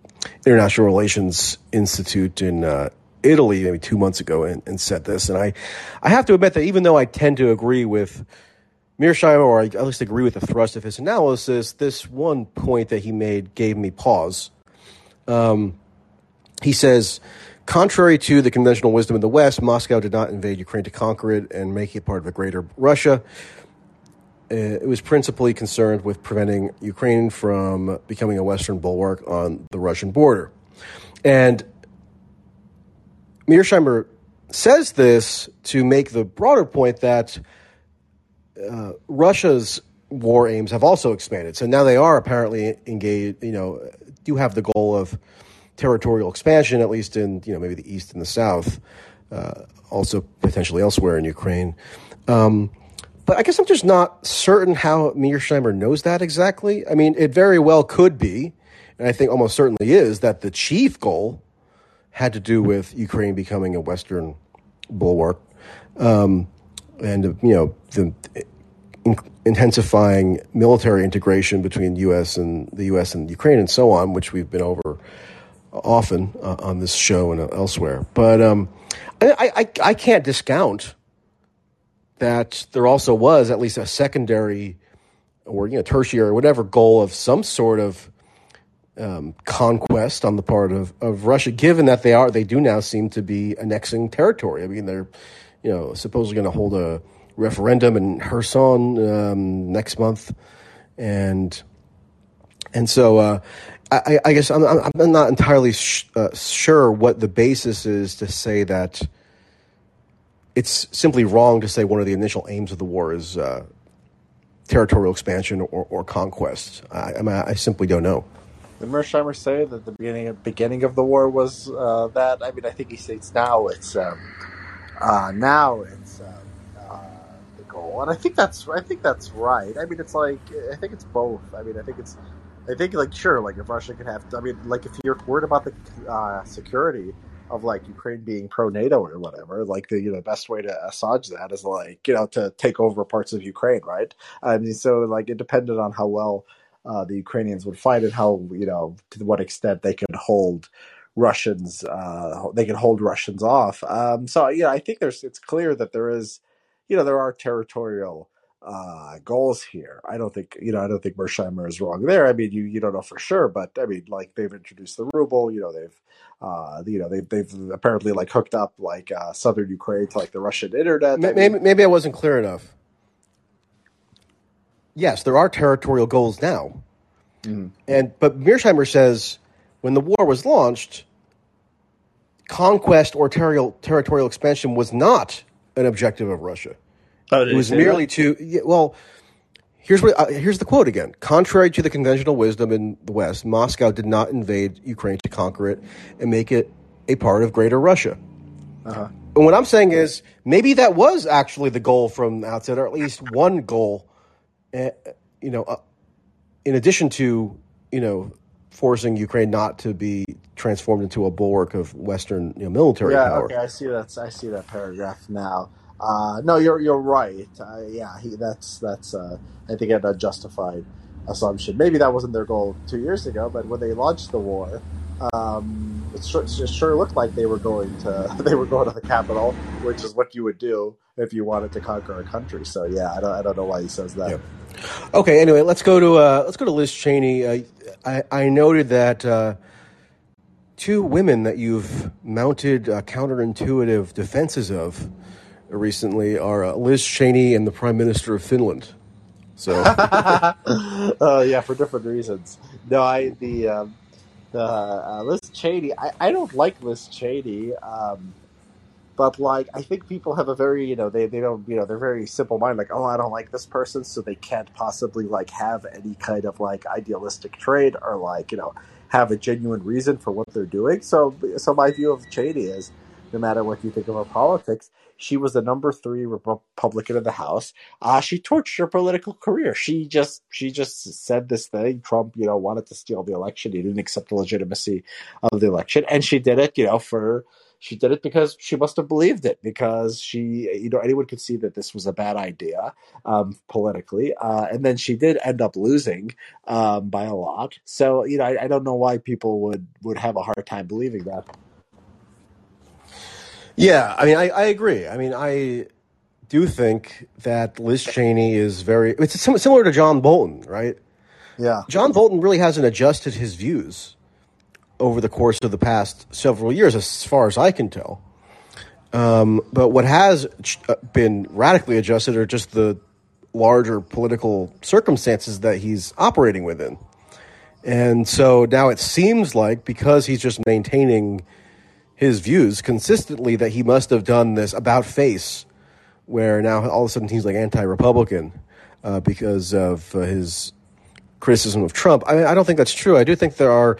Speaker 1: international relations institute in uh, Italy maybe two months ago and, and, said this. And I, I have to admit that even though I tend to agree with Mearsheimer, or I at least agree with the thrust of his analysis, this one point that he made gave me pause. Um, he says, contrary to the conventional wisdom of the West, Moscow did not invade Ukraine to conquer it and make it part of a greater Russia. Uh, it was principally concerned with preventing Ukraine from becoming a Western bulwark on the Russian border. And Mearsheimer says this to make the broader point that uh, Russia's war aims have also expanded. So now they are apparently engaged, you know, do have the goal of territorial expansion, at least in, you know, maybe the east and the south, uh, also potentially elsewhere in Ukraine. Um, but I guess I'm just not certain how Mearsheimer knows that exactly. I mean, it very well could be, and I think almost certainly is, that the chief goal had to do with Ukraine becoming a Western bulwark, um, and you know the in- intensifying military integration between U.S. and the U.S. and Ukraine and so on, which we've been over often uh, on this show and elsewhere. But um, I, I, I can't discount that there also was at least a secondary or you know tertiary or whatever goal of some sort of um, conquest on the part of, of Russia, given that they are they do now seem to be annexing territory. I mean, they're you know supposedly going to hold a referendum in Kherson um, next month, and and so uh, I, I, guess I'm, I'm not entirely sh- uh, sure what the basis is to say that it's simply wrong to say one of the initial aims of the war is uh, territorial expansion or, or conquest. I, I, I simply don't know.
Speaker 2: Did Mearsheimer say that the beginning beginning of the war was uh, that? I mean, I think he states now it's um, uh, now it's uh, uh, the goal, and I think that's I think that's right. I mean, it's like I think it's both. I mean, I think it's I think like sure, like if Russia could have, I mean, like if you're worried about the uh, security of like Ukraine being pro NATO or whatever, like the you know best way to assuage that is like you know to take over parts of Ukraine, right? I mean, so like it depended on how well uh, the Ukrainians would fight and how you know to what extent they could hold Russians, uh, they could hold Russians off. Um, so yeah, I think there's it's clear that there is, you know, there are territorial uh, goals here. I don't think you know. I don't think Mearsheimer is wrong there. I mean, you you don't know for sure, but I mean, like they've introduced the ruble. You know, they've uh, you know they've they've apparently like hooked up like uh, southern Ukraine to like the Russian internet.
Speaker 1: Maybe I mean, maybe I wasn't clear enough. Yes, there are territorial goals now, mm-hmm. and but Mearsheimer says when the war was launched, conquest or territorial territorial expansion was not an objective of Russia. Oh, it was merely that? to yeah, well. Here's what uh, here's the quote again. Contrary to the conventional wisdom in the West, Moscow did not invade Ukraine to conquer it and make it a part of Greater Russia. Uh-huh. And what I'm saying is maybe that was actually the goal from the outset, or at least one goal. Uh, you know, uh, in addition to you know forcing Ukraine not to be transformed into a bulwark of Western you know, military
Speaker 2: yeah,
Speaker 1: power.
Speaker 2: okay, I see that. I see that paragraph now. Uh, no, you're you're right. Uh, yeah, he, that's that's uh, I think a justified assumption. Maybe that wasn't their goal two years ago, but when they launched the war, um, it, sure, it sure looked like they were going to they were going to the capital, which is what you would do if you wanted to conquer a country. So yeah, I don't I don't know why he says that.
Speaker 1: Okay, anyway, let's go to uh, let's go to Liz Cheney. Uh, I I noted that uh, two women that you've mounted uh, counterintuitive defenses of recently are uh, Liz Cheney and the Prime Minister of Finland. So,
Speaker 2: uh, yeah, for different reasons. No, I the um, the uh, Liz Cheney. I, I don't like Liz Cheney, um, but like I think people have a very you know they they don't you know they're very simple mind like oh I don't like this person so they can't possibly like have any kind of like idealistic trait or like you know have a genuine reason for what they're doing. So so my view of Cheney is no matter what you think of her politics, she was the number three Republican in the House. Uh, she torched her political career. She just she just said this thing. Trump, you know, wanted to steal the election. He didn't accept the legitimacy of the election, and she did it, you know, for she did it because she must have believed it because she you know anyone could see that this was a bad idea um, politically uh, and then she did end up losing um, by a lot so you know I, I don't know why people would would have a hard time believing that
Speaker 1: Yeah, I mean, I, I agree. I mean, I do think that Liz Cheney is very. It's similar to John Bolton, right?
Speaker 2: yeah
Speaker 1: John Bolton really hasn't adjusted his views over the course of the past several years, as far as I can tell. Um, but what has uh, been radically adjusted are just the larger political circumstances that he's operating within. And so now it seems like because he's just maintaining his views consistently that he must have done this about face, where now all of a sudden he's like anti-Republican uh, because of uh, his criticism of Trump. I, I don't think that's true. I do think there are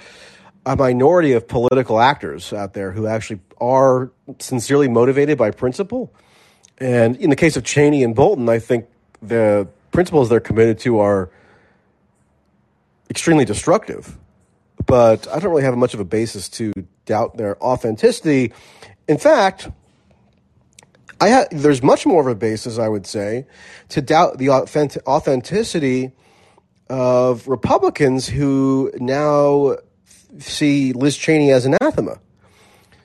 Speaker 1: a minority of political actors out there who actually are sincerely motivated by principle. And in the case of Cheney and Bolton, I think the principles they're committed to are extremely destructive. But I don't really have much of a basis to doubt their authenticity. In fact, I ha- there's much more of a basis, I would say, to doubt the authentic- authenticity of Republicans who now see Liz Cheney as anathema.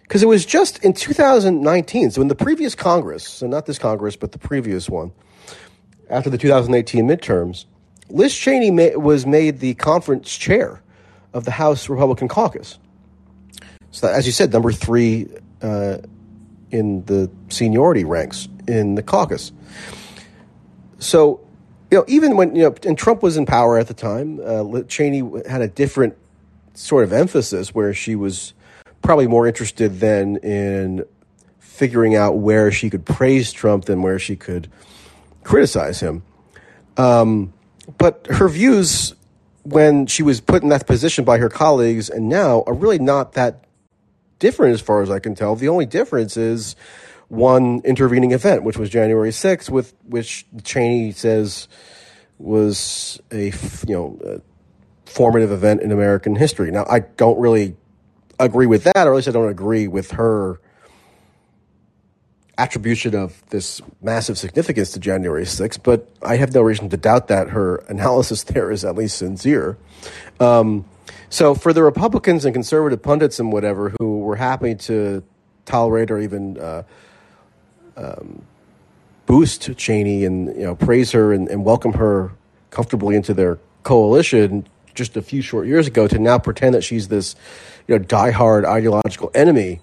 Speaker 1: Because it was just in 2019, so in the previous Congress, so not this Congress, but the previous one, after the 2018 midterms, Liz Cheney ma- was made the conference chair of the House Republican caucus. So, that, as you said, number three uh, in the seniority ranks in the caucus. So, you know, even when you know, and Trump was in power at the time, uh, Cheney had a different sort of emphasis where she was probably more interested then in figuring out where she could praise Trump than where she could criticize him. Um, but her views when she was put in that position by her colleagues and now are really not that different as far as I can tell. The only difference is one intervening event, which was January 6th, with which Cheney says was a you know a formative event in American history. Now, I don't really agree with that, or at least I don't agree with her attribution of this massive significance to January 6th, but I have no reason to doubt that her analysis there is at least sincere. Um, so, for the Republicans and conservative pundits and whatever who were happy to tolerate or even uh, um, boost Cheney and you know praise her and, and welcome her comfortably into their coalition just a few short years ago, to now pretend that she's this you know diehard ideological enemy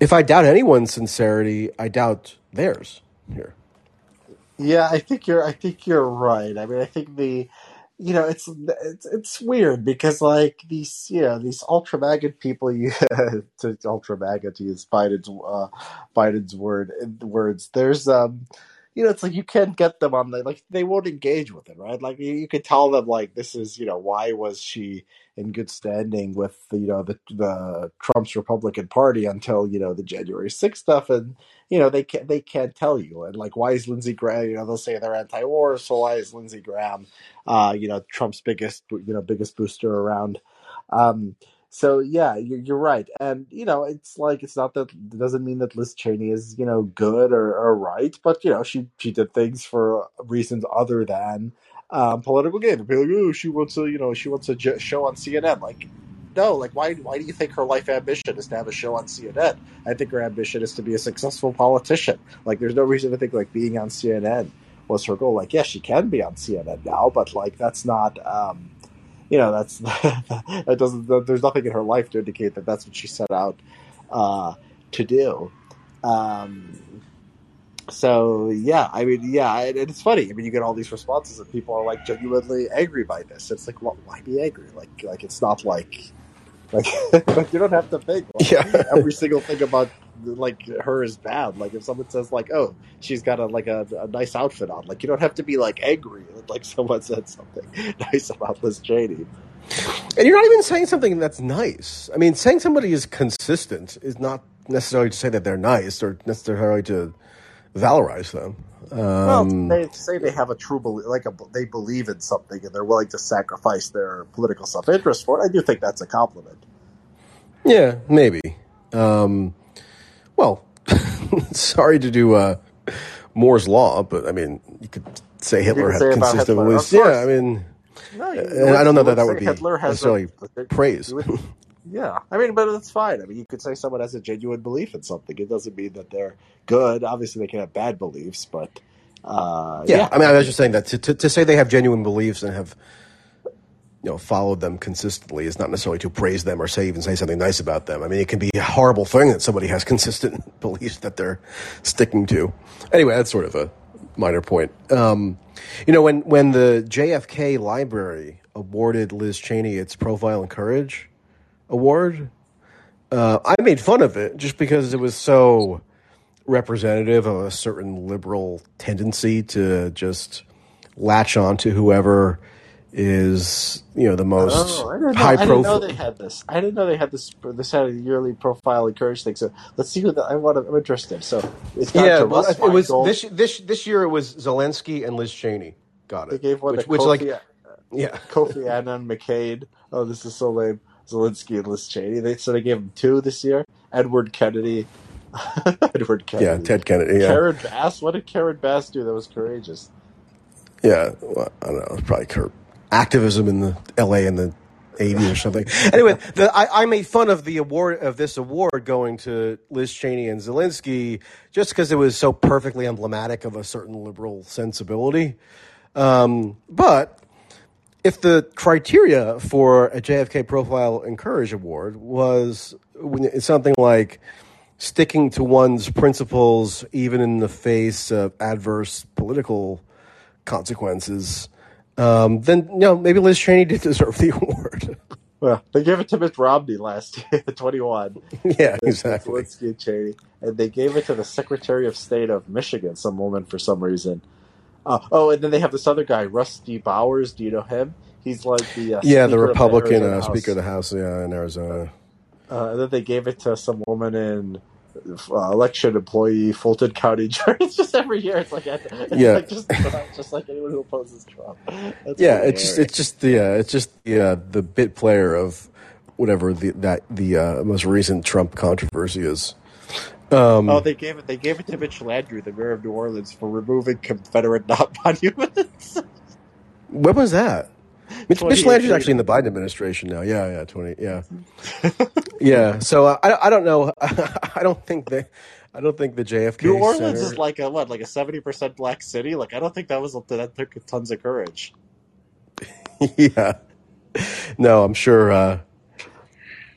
Speaker 1: if I doubt anyone's sincerity, I doubt theirs here.
Speaker 2: Yeah, I think you're. I think you're right. I mean, I think the, you know, it's it's it's weird because like these, you know, these ultra MAGA people, you to ultra MAGA to use Biden's uh, Biden's word words. There's um, you know, it's like you can't get them on the like they won't engage with it, right? Like you, you could tell them like this is, you know, why was she in good standing with you know the the Trump's Republican Party until you know the January 6th stuff, and you know they can't they can't tell you, and like why is Lindsey Graham? You know they'll say they're anti-war, so why is Lindsey Graham, uh, you know Trump's biggest you know biggest booster around? Um, so yeah, you're, you're right, and you know it's like it's not that it doesn't mean that Liz Cheney is you know good or, or right, but you know she she did things for reasons other than um, political gain. People like, oh, she wants a you know she wants a show on CNN. Like, no, like why why do you think her life ambition is to have a show on CNN? I think her ambition is to be a successful politician. Like, there's no reason to think like being on CNN was her goal. Like, yes, she can be on CNN now, but like that's not. Um, you know that's that doesn't there's nothing in her life to indicate that that's what she set out uh, to do um, so yeah i mean yeah and it's funny i mean you get all these responses and people are like genuinely angry by this it's like why be angry like like it's not like like, like you don't have to think like,
Speaker 1: Yeah.
Speaker 2: every single thing about like her is bad like if someone says like oh she's got a like a, a nice outfit on like you don't have to be like angry that, like someone said something nice about liz cheney
Speaker 1: And you're not even saying something that's nice. I mean, saying somebody is consistent is not necessarily to say that they're nice or necessarily to valorize them.
Speaker 2: Well,
Speaker 1: Um,
Speaker 2: they say they have a true belief, like a, they believe in something, and they're willing to sacrifice their political self interest for it. I do think that's a compliment.
Speaker 1: yeah, maybe. Um, Well, sorry to do uh, Moore's law, but I mean, you could say Hitler
Speaker 2: could
Speaker 1: had
Speaker 2: say about
Speaker 1: consistent
Speaker 2: Hitler,
Speaker 1: beliefs.
Speaker 2: of course.
Speaker 1: Yeah, I mean,
Speaker 2: No, you-
Speaker 1: I don't know that that would be
Speaker 2: Hitler has a-
Speaker 1: necessarily praise.
Speaker 2: you would- yeah, I mean, but that's fine. I mean, you could say someone has a genuine belief in something. It doesn't mean that they're good. Obviously, they can have bad beliefs, but uh,
Speaker 1: Yeah, I mean, I was just saying that to, to, to say they have genuine beliefs and have, you know, followed them consistently is not necessarily to praise them or say even say something nice about them. I mean, it can be a horrible thing that somebody has consistent beliefs that they're sticking to. Anyway, that's sort of a minor point. Um, you know, when when the JFK Library awarded Liz Cheney its Profile in Courage award, uh, I made fun of it just because it was so representative of a certain liberal tendency to just latch on to whoever is you know the most
Speaker 2: Oh, I didn't know,
Speaker 1: high
Speaker 2: I didn't know they had this. I didn't know they had this. This had a yearly profile in courage thing. So let's see who the, I want. I'm interested. So it's
Speaker 1: Yeah, well, it was this this this year. It was Zelensky and Liz Cheney got it.
Speaker 2: They gave one
Speaker 1: which,
Speaker 2: to
Speaker 1: which
Speaker 2: Kofi,
Speaker 1: like yeah,
Speaker 2: Kofi Annan, McCain. Oh, this is so lame. Zelensky and Liz Cheney. They so they gave him two this year. Edward Kennedy. Edward Kennedy.
Speaker 1: yeah, Ted Kennedy. Yeah,
Speaker 2: Karen Bass. What did Karen Bass do that was courageous?
Speaker 1: yeah. Well, I don't know. Probably her activism in the L.A. in the. 80s or something. Anyway, the, I, I made fun of the award of this award going to Liz Cheney and Zelensky just because it was so perfectly emblematic of a certain liberal sensibility. Um, but if the criteria for a JFK Profile in Courage Award was something like sticking to one's principles even in the face of adverse political consequences, um, then you know maybe Liz Cheney did deserve the award.
Speaker 2: Well, they gave it to Mitt Romney last year, 21.
Speaker 1: yeah, exactly.
Speaker 2: Zelensky and Cheney. And they gave it to the Secretary of State of Michigan, some woman for some reason. Uh, oh, and then they have this other guy, Rusty Bowers. Do you know him? He's like the uh,
Speaker 1: Yeah, the Republican
Speaker 2: Arizona
Speaker 1: uh, Speaker of the House, yeah, in Arizona.
Speaker 2: Uh, and then they gave it to some woman in uh, election employee, Fulton County. Jury. It's just every year. It's like it's
Speaker 1: Yeah.
Speaker 2: like just just like anyone who opposes Trump. That's
Speaker 1: Yeah, it's just it's just the uh, it's just the uh, the bit player of whatever the that the uh, most recent Trump controversy is. Um,
Speaker 2: Oh, they gave it. They gave it to Mitch Landrieu, the mayor of New Orleans, for removing Confederate not monuments.
Speaker 1: when was that? Mitch, Mitch
Speaker 2: 2018.
Speaker 1: Landrieu's actually in the Biden administration now. Yeah, yeah, twenty. Yeah, yeah. So uh, I I don't know. I don't think they. I don't think the JFK.
Speaker 2: New Orleans
Speaker 1: Center-
Speaker 2: is like a what, like a seventy percent black city. Like I don't think that was that took tons of courage.
Speaker 1: yeah. No, I'm sure. Uh,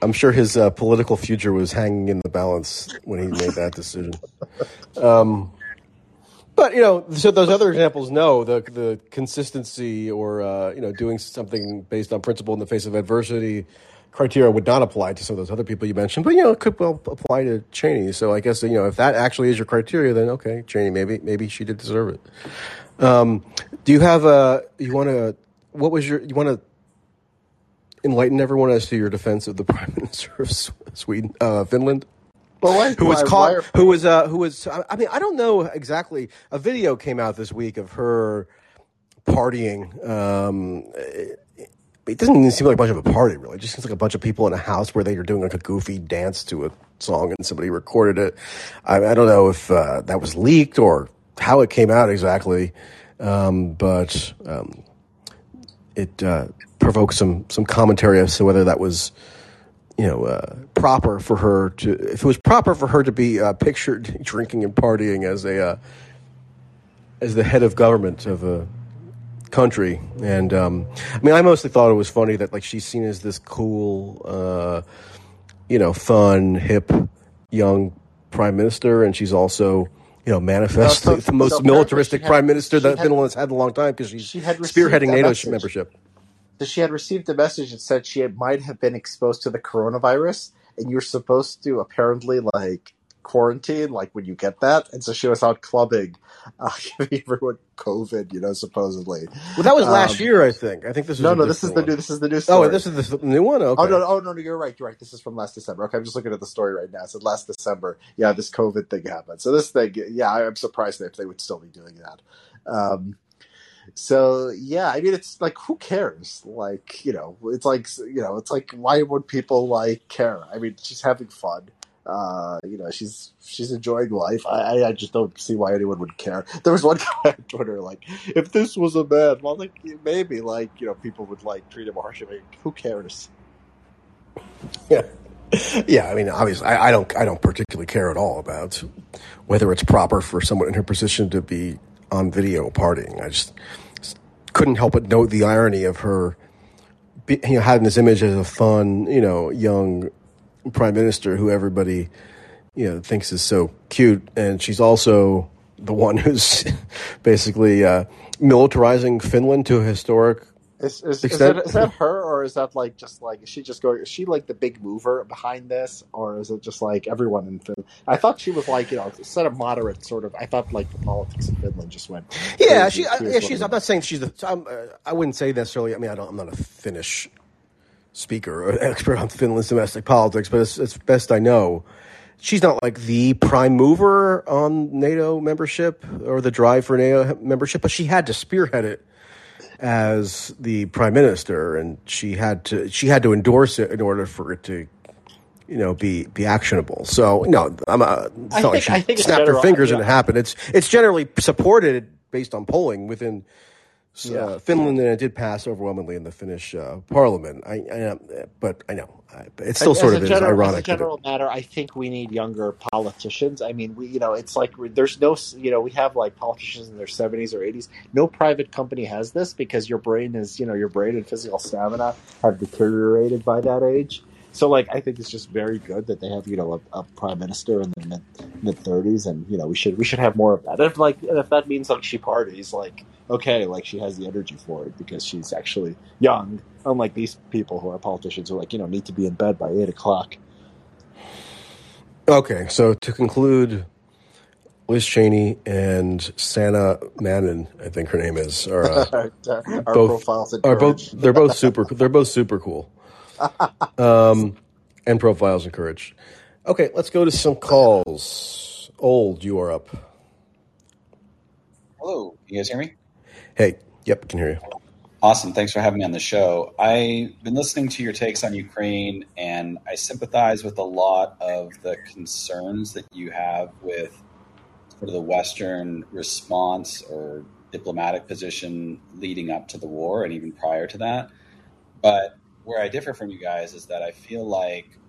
Speaker 1: I'm sure his uh, political future was hanging in the balance when he made that decision. Um, but you know, so those other examples, no, the the consistency or uh, you know doing something based on principle in the face of adversity criteria would not apply to some of those other people you mentioned. But you know, it could well apply to Cheney. So I guess you know if that actually is your criteria, then okay, Cheney, maybe maybe she did deserve it. Um, do you have a you want to? What was your you want to? Enlighten everyone as to your defense of the prime minister of Sweden, uh, Finland,
Speaker 2: why,
Speaker 1: who was caught, who was, uh, who was. I I mean, I don't know exactly. A video came out this week of her partying. Um, it, it doesn't even seem like much of a party, really. It just seems like a bunch of people in a house where they are doing like a goofy dance to a song, and somebody recorded it. I, I don't know if uh, that was leaked or how it came out exactly, um, but. Um, it uh, provoked some some commentary as to whether that was you know uh, proper for her to if it was proper for her to be uh, pictured drinking and partying as a uh, as the head of government of a country. And um, I mean I mostly thought it was funny that like she's seen as this cool uh, you know fun hip young prime minister. And she's also you know manifestly
Speaker 2: No, so-
Speaker 1: the most
Speaker 2: so
Speaker 1: militaristic
Speaker 2: she had-
Speaker 1: prime minister that
Speaker 2: had-
Speaker 1: Finland has had in a long time because she's
Speaker 2: she had
Speaker 1: spearheading NATO
Speaker 2: message.
Speaker 1: membership.
Speaker 2: So she had received a message that said she had, might have been exposed to the coronavirus, and you're supposed to apparently like quarantine, like when you get that. And so she was out clubbing, uh, giving everyone COVID, you know, supposedly.
Speaker 1: Well, that was last
Speaker 2: Um,
Speaker 1: year, I think. I think this is
Speaker 2: No, no, this is the new. This is the new story.
Speaker 1: Oh, this is the new one. Okay.
Speaker 2: Oh no, oh no, no, you're right. You're right. This is from last December. Okay, I'm just looking at the story right now. It said last December. Yeah, this COVID thing happened. So this thing, yeah, I'm surprised if they would still be doing that. Um, so yeah, I mean, it's like who cares? Like you know, it's like you know, it's like why would people like care? I mean, she's having fun. Uh, you know, she's she's enjoying life. I, I just don't see why anyone would care. There was one guy on Twitter like, if this was a man, well, like maybe like you know people would like treat him harshly. Who cares?
Speaker 1: Yeah, yeah. I mean, obviously, I, I don't I don't particularly care at all about whether it's proper for someone in her position to be on video partying. I just couldn't help but note the irony of her, you know, having this image as a fun, you know, young prime minister who everybody, you know, thinks is so cute, and she's also the one who's basically uh, militarizing Finland to a historic
Speaker 2: is, is, is, that, is that her or is that like just like is she just going is she like the big mover behind this or is it just like everyone in Finland? I thought she was like you know instead of moderate sort of I thought like the politics in Finland just went
Speaker 1: yeah she, I, yeah she's I'm not saying she's the I'm, uh, I wouldn't say necessarily I mean I don't I'm not a Finnish speaker or expert on Finland's domestic politics but it's, it's best I know she's not like the prime mover on NATO membership or the drive for NATO membership but she had to spearhead it as the prime minister, and she had to she had to endorse it in order for it to, you know, be be actionable. So no, I'm uh, a, it's not think, like she snapped her fingers yeah. and it happened. It's it's generally supported based on polling within uh, yeah. Finland, and it did pass overwhelmingly in the Finnish uh, parliament. I, I, but I know it's still sort of
Speaker 2: general,
Speaker 1: ironic.
Speaker 2: As a general matter, I think we need younger politicians. I mean, we you know, it's like there's no you know, we have like politicians in their 70s or 80s. No private company has this because your brain is you know, your brain and physical stamina have deteriorated by that age. So like I think it's just very good that they have you know a, a prime minister in the mid thirties, and you know we should we should have more of that. if like if that means like she parties, like okay, like she has the energy for it because she's actually young, unlike these people who are politicians who like you know need to be in bed by eight o'clock.
Speaker 1: Okay, so to conclude, Liz Cheney and Sanna Marin, I think her name is, are uh, both are both they're both super they're both super cool. Um, and profiles in courage. Okay, let's go to some calls. Old, you are up.
Speaker 3: Hello, can you guys hear me?
Speaker 1: Hey, yep, can hear you.
Speaker 3: Awesome. Thanks for having me on the show. I've been listening to your takes on Ukraine, and I sympathize with a lot of the concerns that you have with sort of the Western response or diplomatic position leading up to the war and even prior to that. But where I differ from you guys is that I feel like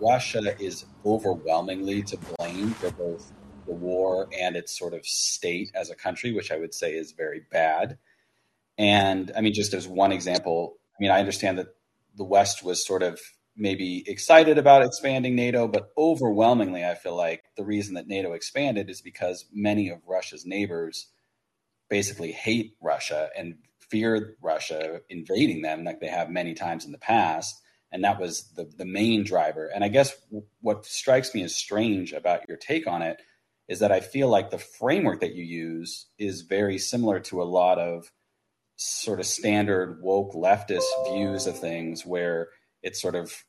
Speaker 3: Russia is overwhelmingly to blame for both the war and its sort of state as a country, which I would say is very bad. And I mean, just as one example, I mean, I understand that the West was sort of maybe excited about expanding NATO, but overwhelmingly, I feel like the reason that NATO expanded is because many of Russia's neighbors basically hate Russia and fear Russia invading them like they have many times in the past. And that was the, the main driver. And I guess what strikes me as strange about your take on it is that I feel like the framework that you use is very similar to a lot of sort of standard woke leftist views of things where it sort of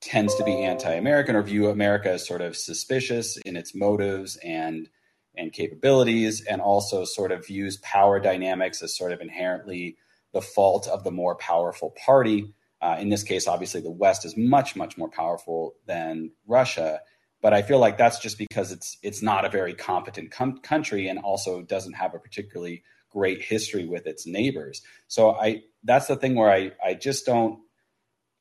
Speaker 3: tends to be anti-American or view America as sort of suspicious in its motives and and capabilities, and also sort of views power dynamics as sort of inherently the fault of the more powerful party. Uh, in this case, obviously, the West is much, much more powerful than Russia. But I feel like that's just because it's it's not a very competent com- country, and also doesn't have a particularly great history with its neighbors. So I that's the thing where I I just don't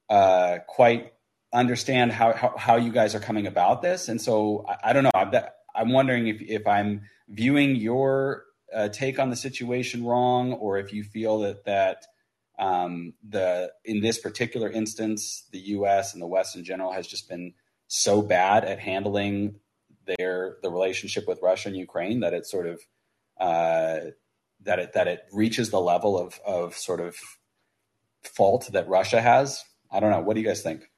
Speaker 3: uh, quite understand how, how, how you guys are coming about this, and so I, I don't know. That, I'm wondering if, if I'm viewing your uh, take on the situation wrong, or if you feel that that um, the in this particular instance, the U.S. and the West in general has just been so bad at handling their the relationship with Russia and Ukraine that it sort of uh, that it that it reaches the level of of sort of fault that Russia has. I don't know. What do you guys think?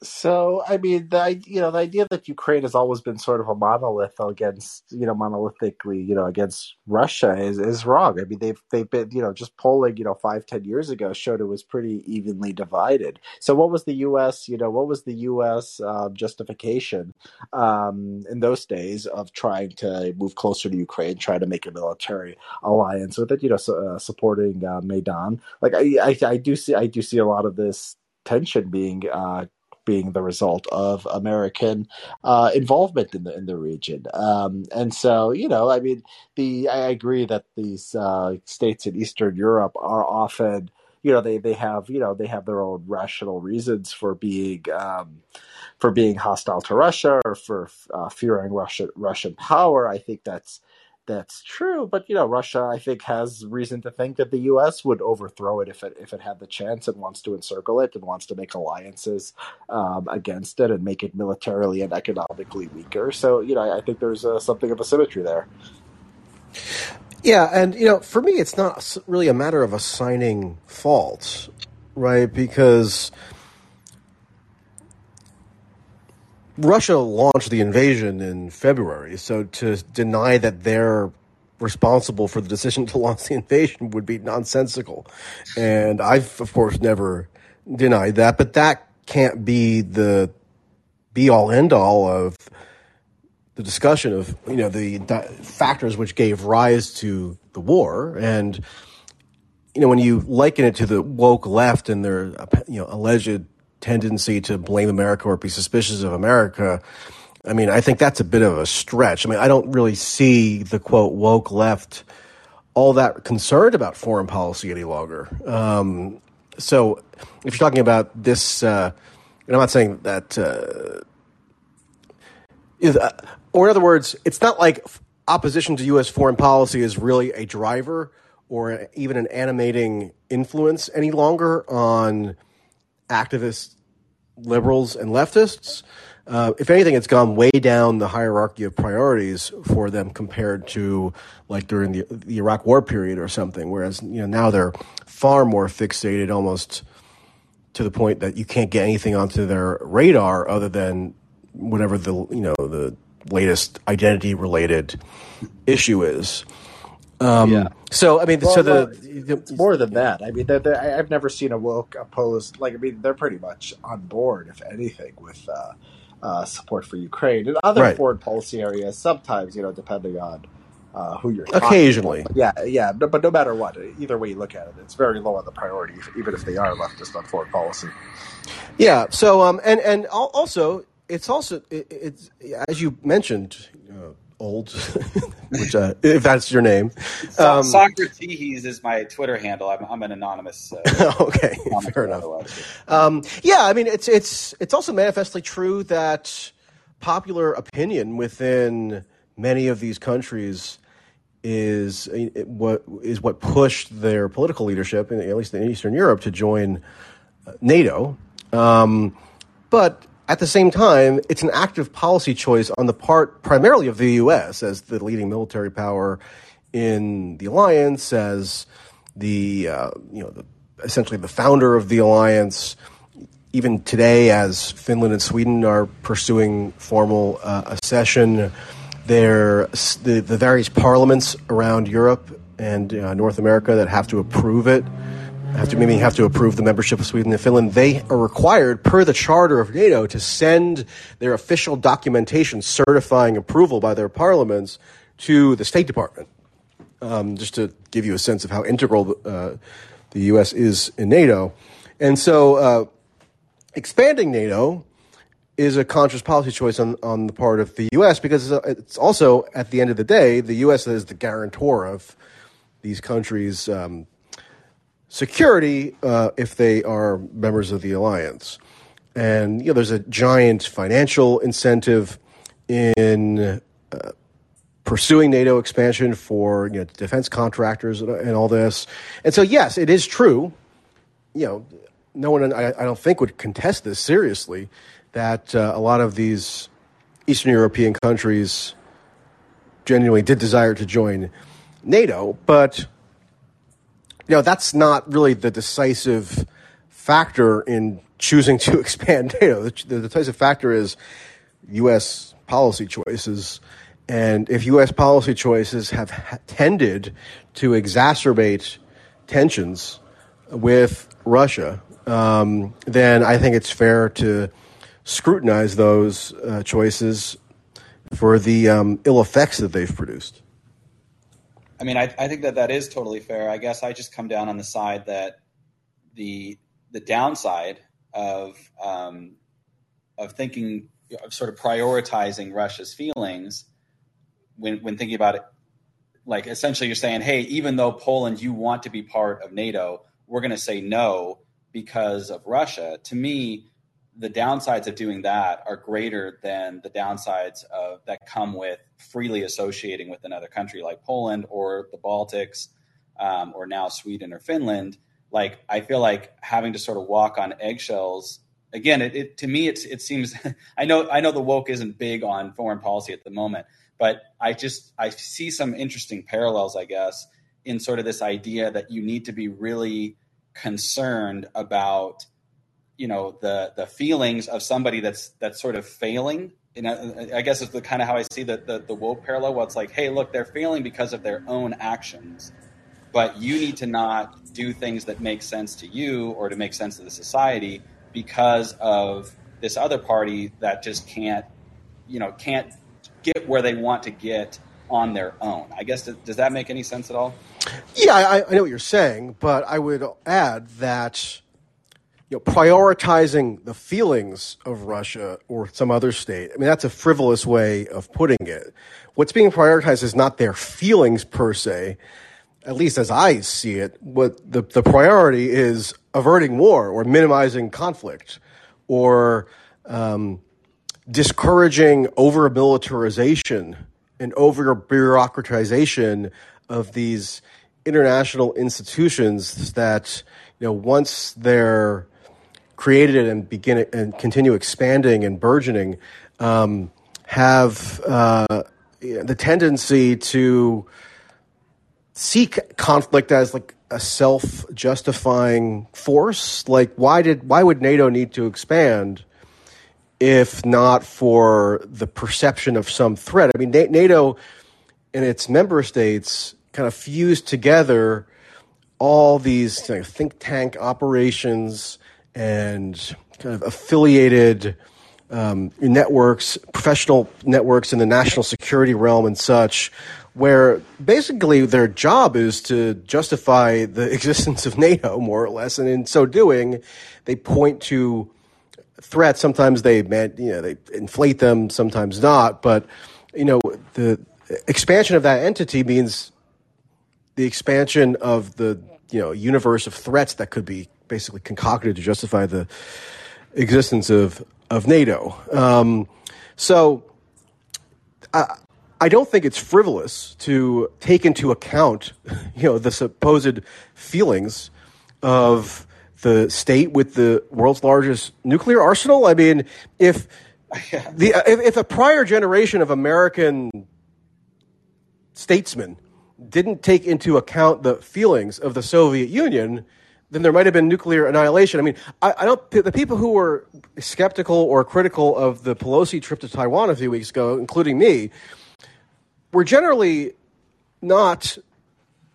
Speaker 2: So, I mean, the you know the idea that Ukraine has always been sort of a monolith against you know monolithically you know against Russia is, is wrong. I mean, they've they've been you know just polling you know five ten years ago showed it was pretty evenly divided. So, what was the U.S. you know what was the U.S. Um, justification um, in those days of trying to move closer to Ukraine, trying to make a military alliance with it? You know, so, uh, supporting uh, Maidan. Like I, I I do see I do see a lot of this tension being uh, being the result of American uh, involvement in the in the region. Um, and so, you know, I mean, the I agree that these uh, states in Eastern Europe are often, you know, they they have you know they have their own rational reasons for being. Um, for being hostile to Russia or for uh, fearing Russian Russian power, I think that's that's true. But you know, Russia, I think, has reason to think that the U.S. would overthrow it if it if it had the chance and wants to encircle it and wants to make alliances um, against it and make it militarily and economically weaker. So you know, I, I think there's uh, something of a symmetry there.
Speaker 1: Yeah, and you know, for me, it's not really a matter of assigning faults, right? Because Russia launched the invasion in February, so to deny that they're responsible for the decision to launch the invasion would be nonsensical. And I've, of course, never denied that, but that can't be the be all end all of the discussion of, you know, the factors which gave rise to the war. And, you know, when you liken it to the woke left and their, you know, alleged tendency to blame America or be suspicious of America. I mean, I think that's a bit of a stretch. I mean, I don't really see the quote woke left all that concerned about foreign policy any longer. Um, so, if you're talking about this, uh, and I'm not saying that, uh, is, uh, or in other words, it's not like opposition to U.S. foreign policy is really a driver or even an animating influence any longer on activists, liberals, and leftists. Uh, if anything, it's gone way down the hierarchy of priorities for them compared to like during the, the Iraq War period or something. Whereas you know now they're far more fixated, almost to the point that you can't get anything onto their radar other than whatever the you know the latest identity related issue is. Um, yeah. So I mean, well, so the,
Speaker 2: the, it's more than that. I mean, they're, they're, I've never seen a woke opposed. Like I mean, they're pretty much on board, if anything, with uh, uh, support for Ukraine and other right. foreign policy areas. Sometimes, you know, depending on uh, who you're
Speaker 1: occasionally.
Speaker 2: Yeah, yeah, but, but no matter what, either way you look at it, it's very low on the priority, even if they are leftist on foreign policy.
Speaker 1: Yeah. So, um, and and also, it's also it, it's as you mentioned. Uh, old, which uh, if that's your name.
Speaker 3: Um, Socrates is my Twitter handle. I'm, I'm an anonymous.
Speaker 1: Uh, okay, fair enough. Um, yeah, I mean it's it's it's also manifestly true that popular opinion within many of these countries is what is what pushed their political leadership, in at least in Eastern Europe, to join uh, NATO. Um, but at the same time, it's an active policy choice on the part primarily of the U.S. as the leading military power in the alliance, as the uh, you know the, essentially the founder of the alliance. Even today, as Finland and Sweden are pursuing formal uh, accession, there the, the various parliaments around Europe and uh, North America that have to approve it have to have to approve the membership of Sweden and Finland. They are required, per the charter of NATO, to send their official documentation certifying approval by their parliaments to the State Department. Um, just to give you a sense of how integral uh, the U.S. is in NATO, and so uh, expanding NATO is a conscious policy choice on, on the part of the U.S. because it's also, at the end of the day, the U.S. is the guarantor of these countries' um, security uh, if they are members of the alliance. And you know, there's a giant financial incentive in uh, pursuing NATO expansion for you know, defense contractors and, and, all this. And so, yes, it is true. You know, no one I, I don't think would contest this seriously that uh, a lot of these Eastern European countries genuinely did desire to join NATO, but you know, that's not really the decisive factor in choosing to expand NATO. The, the decisive factor is U.S. policy choices. And if U.S. policy choices have tended to exacerbate tensions with Russia, um, then I think it's fair to scrutinize those uh, choices for the um, ill effects that they've produced.
Speaker 3: I mean, I, I think that that is totally fair. I guess I just come down on the side that the the downside of um, of thinking of sort of prioritizing Russia's feelings when when thinking about it. Like essentially, you're saying, hey, even though Poland, you want to be part of NATO, we're going to say no because of Russia. To me, the downsides of doing that are greater than the downsides of that come with freely associating with another country like Poland or the Baltics um, or now Sweden or Finland. Like I feel like having to sort of walk on eggshells. Again, it, it to me it, it seems I know I know the woke isn't big on foreign policy at the moment, but I just I see some interesting parallels, I guess, in sort of this idea that you need to be really concerned about you know the the feelings of somebody that's that's sort of failing and I, I guess it's the kind of how I see that the the woke parallel. Where it's like, hey, look, they're failing because of their own actions, but you need to not do things that make sense to you or to make sense to the society because of this other party that just can't, you know, can't get where they want to get on their own. I guess does, does that make any sense at all?
Speaker 1: Yeah, I, I know what you're saying, but I would add that you know, prioritizing the feelings of Russia or some other state. I mean, that's a frivolous way of putting it. What's being prioritized is not their feelings per se, at least as I see it. What the, the priority is averting war or minimizing conflict or um, discouraging over militarization and over bureaucratization of these international institutions that you know once they're created it and begin and continue expanding and burgeoning um, have uh, the tendency to seek conflict as like a self-justifying force. Like, why did why would NATO need to expand if not for the perception of some threat? I mean, NATO and its member states kind of fused together all these you know, think tank operations and kind of affiliated um, networks, professional networks in the national security realm and such, where basically their job is to justify the existence of NATO, more or less, and in so doing, they point to threats. Sometimes they, you know, they inflate them, sometimes not. But you know, the expansion of that entity means the expansion of the you know universe of threats that could be basically concocted to justify the existence of of NATO. Um, so I, I don't think it's frivolous to take into account, you know, the supposed feelings of the state with the world's largest nuclear arsenal. I mean, if the if, if a prior generation of American statesmen didn't take into account the feelings of the Soviet Union, then there might have been nuclear annihilation. I mean, I, I, don't. The people who were skeptical or critical of the Pelosi trip to Taiwan a few weeks ago, including me, were generally not,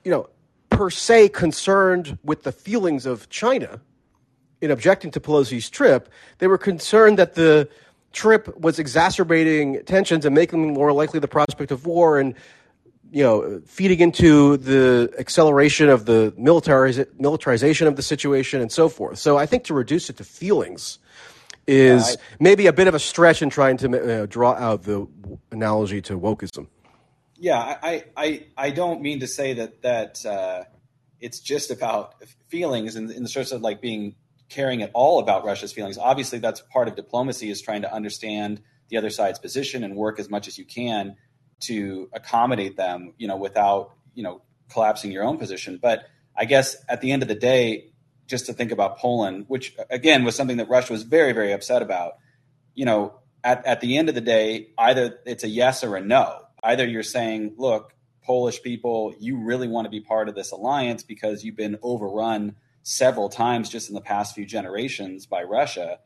Speaker 1: you know, per se concerned with the feelings of China in objecting to Pelosi's trip. They were concerned that the trip was exacerbating tensions and making more likely the prospect of war and you know, feeding into the acceleration of the militariz- militarization of the situation and so forth. So I think to reduce it to feelings is yeah, I, maybe a bit of a stretch in trying to uh, draw out the analogy to wokeism.
Speaker 3: Yeah, I, I, I don't mean to say that that uh, it's just about feelings in, in the sense of like being caring at all about Russia's feelings. Obviously, that's part of diplomacy is trying to understand the other side's position and work as much as you can to accommodate them, you know, without, you know, collapsing your own position. But I guess at the end of the day, just to think about Poland, which again was something that Russia was very, very upset about, you know, at, at the end of the day, either it's a yes or a no. Either you're saying, look, Polish people, you really want to be part of this alliance because you've been overrun several times just in the past few generations by Russia.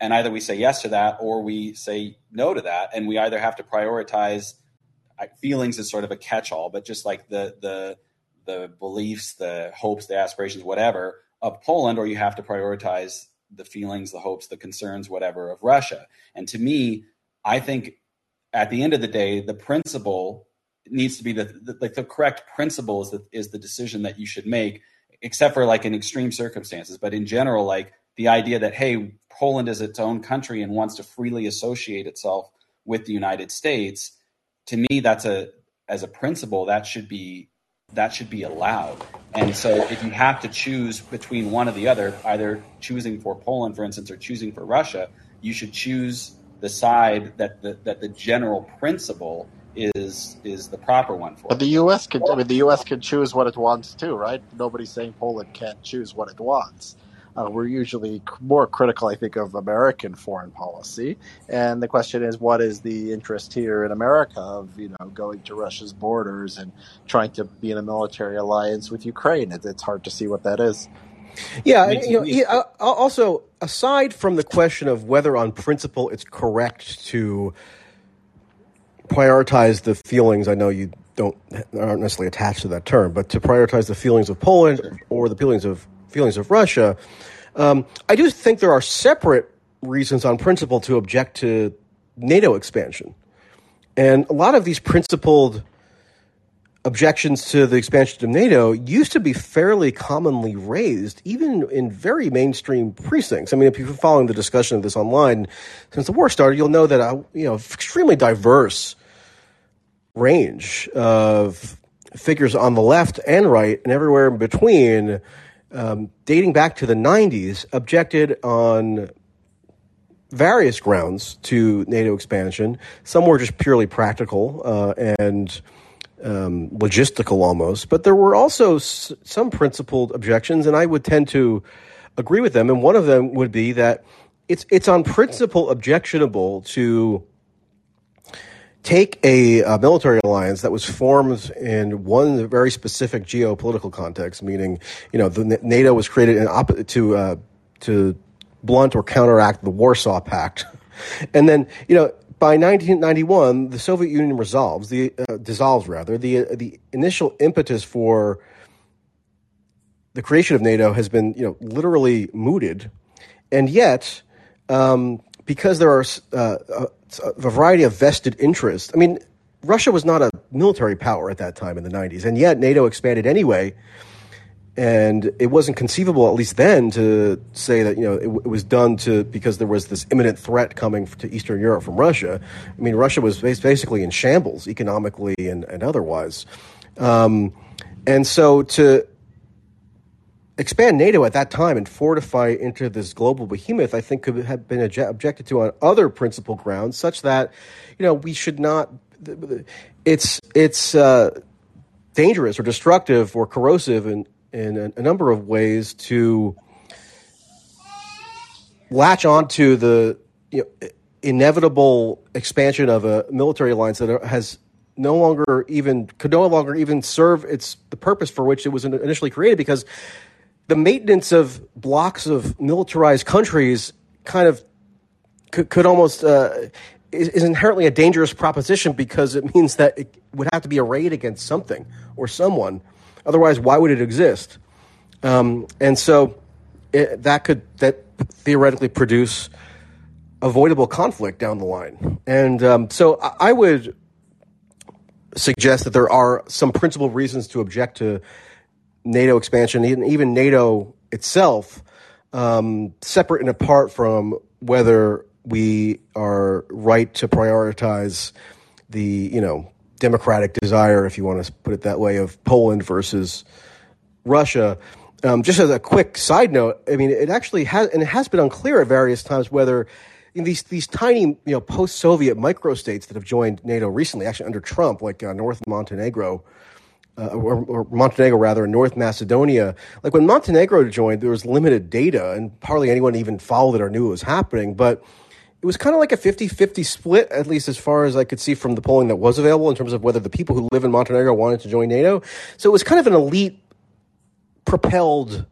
Speaker 3: And either we say yes to that or we say no to that. And we either have to prioritize uh, feelings is sort of a catch-all, but just like the the the beliefs, the hopes, the aspirations, whatever of Poland, or you have to prioritize the feelings, the hopes, the concerns, whatever of Russia. And to me, I think at the end of the day, the principle needs to be the, the like the correct principle is the, is the decision that you should make, except for like in extreme circumstances. But in general, like the idea that hey, Poland is its own country and wants to freely associate itself with the United States, to me, that's a as a principle that should be that should be allowed. And so, if you have to choose between one or the other, either choosing for Poland, for instance, or choosing for Russia, you should choose the side that the, that the general principle is is the proper one for.
Speaker 2: But the U.S. can, I mean, the U.S. can choose what it wants too, right? Nobody's saying Poland can't choose what it wants. Uh, we're usually more critical, I think, of American foreign policy, and the question is, what is the interest here in America of you know going to Russia's borders and trying to be in a military alliance with Ukraine? It, it's hard to see what that is.
Speaker 1: Yeah, and, you know, he, uh, also aside from the question of whether, on principle, it's correct to prioritize the feelings. I know you don't aren't necessarily attached to that term, but to prioritize the feelings of Poland or the feelings of feelings of Russia. Um, I do think there are separate reasons on principle to object to NATO expansion, and a lot of these principled objections to the expansion of NATO used to be fairly commonly raised, even in very mainstream precincts. I mean, if you've been following the discussion of this online since the war started, you'll know that a you know extremely diverse range of figures on the left and right and everywhere in between, um, dating back to the 90s, objected on various grounds to NATO expansion. Some were just purely practical uh, and um, logistical almost, but there were also s- some principled objections, and I would tend to agree with them. And one of them would be that it's it's on principle objectionable to take a, a, military alliance that was formed in one very specific geopolitical context, meaning you know the NATO was created op- to uh, to blunt or counteract the Warsaw Pact, and then you know by 1991, the Soviet Union resolves the uh, dissolves rather the uh, the initial impetus for the creation of NATO has been you know literally mooted, and yet um, because there are uh, a, variety of vested interests. I mean, Russia was not a military power at that time in the 90s, and yet NATO expanded anyway and it wasn't conceivable, at least then, to say that you know it, it, was done to because there was this imminent threat coming to Eastern Europe from Russia. I mean, Russia was basically in shambles economically and, and otherwise, um, and so to expand NATO at that time and fortify into this global behemoth, I think could have been objected to on other principal grounds, such that you know we should not. It's it's. Uh, dangerous or destructive or corrosive in a, a number of ways to latch onto the you know, inevitable expansion of a military alliance that has no longer even could no longer even serve its the purpose for which it was initially created because the maintenance of blocs of militarized countries kind of could, could almost uh, is, is, inherently a dangerous proposition because it means that it would have to be arrayed against something or someone Otherwise, why would it exist? Um, and so it, that could that theoretically produce avoidable conflict down the line. And um, so I, I would suggest that there are some principal reasons to object to NATO expansion, even, NATO itself, um, separate and apart from whether we are right to prioritize the you know democratic desire, if you want to put it that way, of Poland versus Russia. Um, just as a quick side note, I mean, it actually has, and it has been unclear at various times whether these these tiny, you know, post-Soviet microstates that have joined NATO recently, actually under Trump, like uh, North Montenegro, uh, or, or, Montenegro rather, North Macedonia. Like when Montenegro joined, there was limited data, and hardly anyone even followed it or knew it was happening. But it was kind of like a 50-50 split, at least as far as I could see from the polling that was available in terms of whether the people who live in Montenegro wanted to join NATO. So it was kind of an elite propelled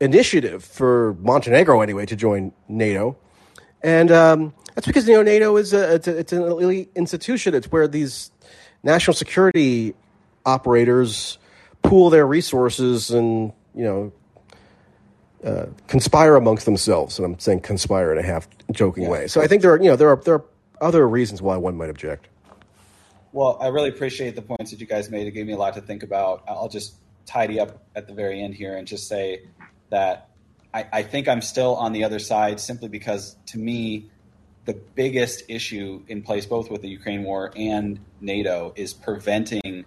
Speaker 1: initiative for Montenegro anyway to join NATO. And um, that's because you know NATO is a, it's, a, it's an elite institution. It's where these national security operators pool their resources and you know uh, conspire amongst themselves, and I'm saying conspire in a half joking yeah. way. So I think there are you know there are there are other reasons why one might object.
Speaker 3: Well, I really appreciate the points that you guys made. It gave me a lot to think about. I'll just tidy up at the very end here and just say that I, I think I'm still on the other side simply because to me, the biggest issue in place, both with the Ukraine war and NATO, is preventing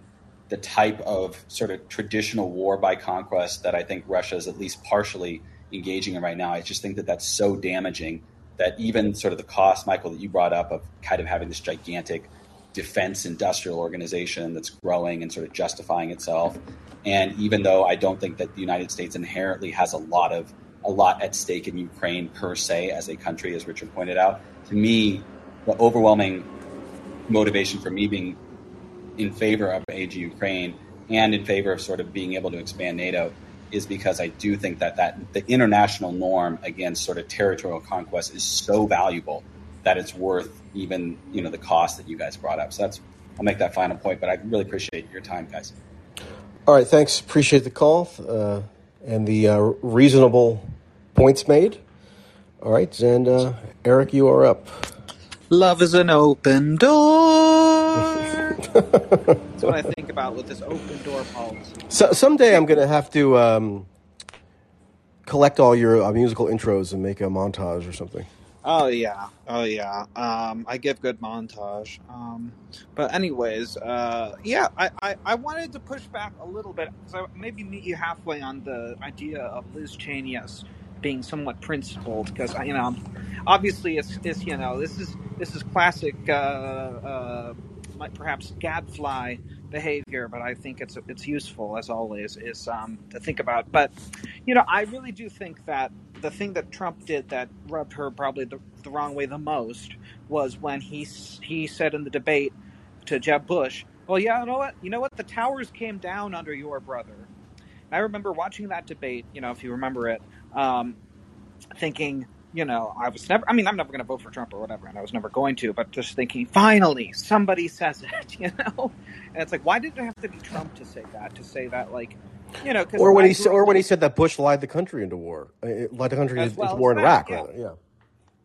Speaker 3: the type of sort of traditional war by conquest that I think Russia is at least partially engaging in right now. I just think that that's so damaging that even sort of the cost, Michael, that you brought up of kind of having this gigantic defense industrial organization that's growing and sort of justifying itself. And even though I don't think that the United States inherently has a lot of a lot at stake in Ukraine per se as a country, as Richard pointed out, to me, the overwhelming motivation for me being in favor of age Ukraine and in favor of sort of being able to expand NATO is because I do think that, that the international norm against sort of territorial conquest is so valuable that it's worth even you know the cost that you guys brought up. So that's I'll make that final point, but I really appreciate your time, guys.
Speaker 1: All right, thanks. Appreciate the call uh, and the uh, reasonable points made. All right, and uh, Eric, you are up.
Speaker 4: Love is an open door. That's what I think about with this open door policy.
Speaker 1: So, someday I'm going to have to um, collect all your uh, musical intros and make a montage or something.
Speaker 4: Oh yeah, oh yeah. Um, I give good montage. Um, but anyways, uh, yeah, I, I, I wanted to push back a little bit so maybe meet you halfway on the idea of Liz Cheney as being somewhat principled because you know obviously it's, it's you know this is this is classic uh, uh, perhaps gadfly behavior, but I think it's it's useful as always is um, to think about. But you know, I really do think that the thing that Trump did that rubbed her probably the, the wrong way the most was when he he said in the debate to Jeb Bush, "Well, yeah, you know what? You know what? The towers came down under your brother." I remember watching that debate. You know, if you remember it, um, thinking you know, I was never, I mean, I'm never going to vote for Trump or whatever, and I was never going to, but just thinking, finally, somebody says it, you know? And it's like, why did it have to be Trump to say that? To say that, like, you know,
Speaker 1: or when he or when he said that Bush lied the country into war, uh, led the country into, well war in Iraq, yeah. yeah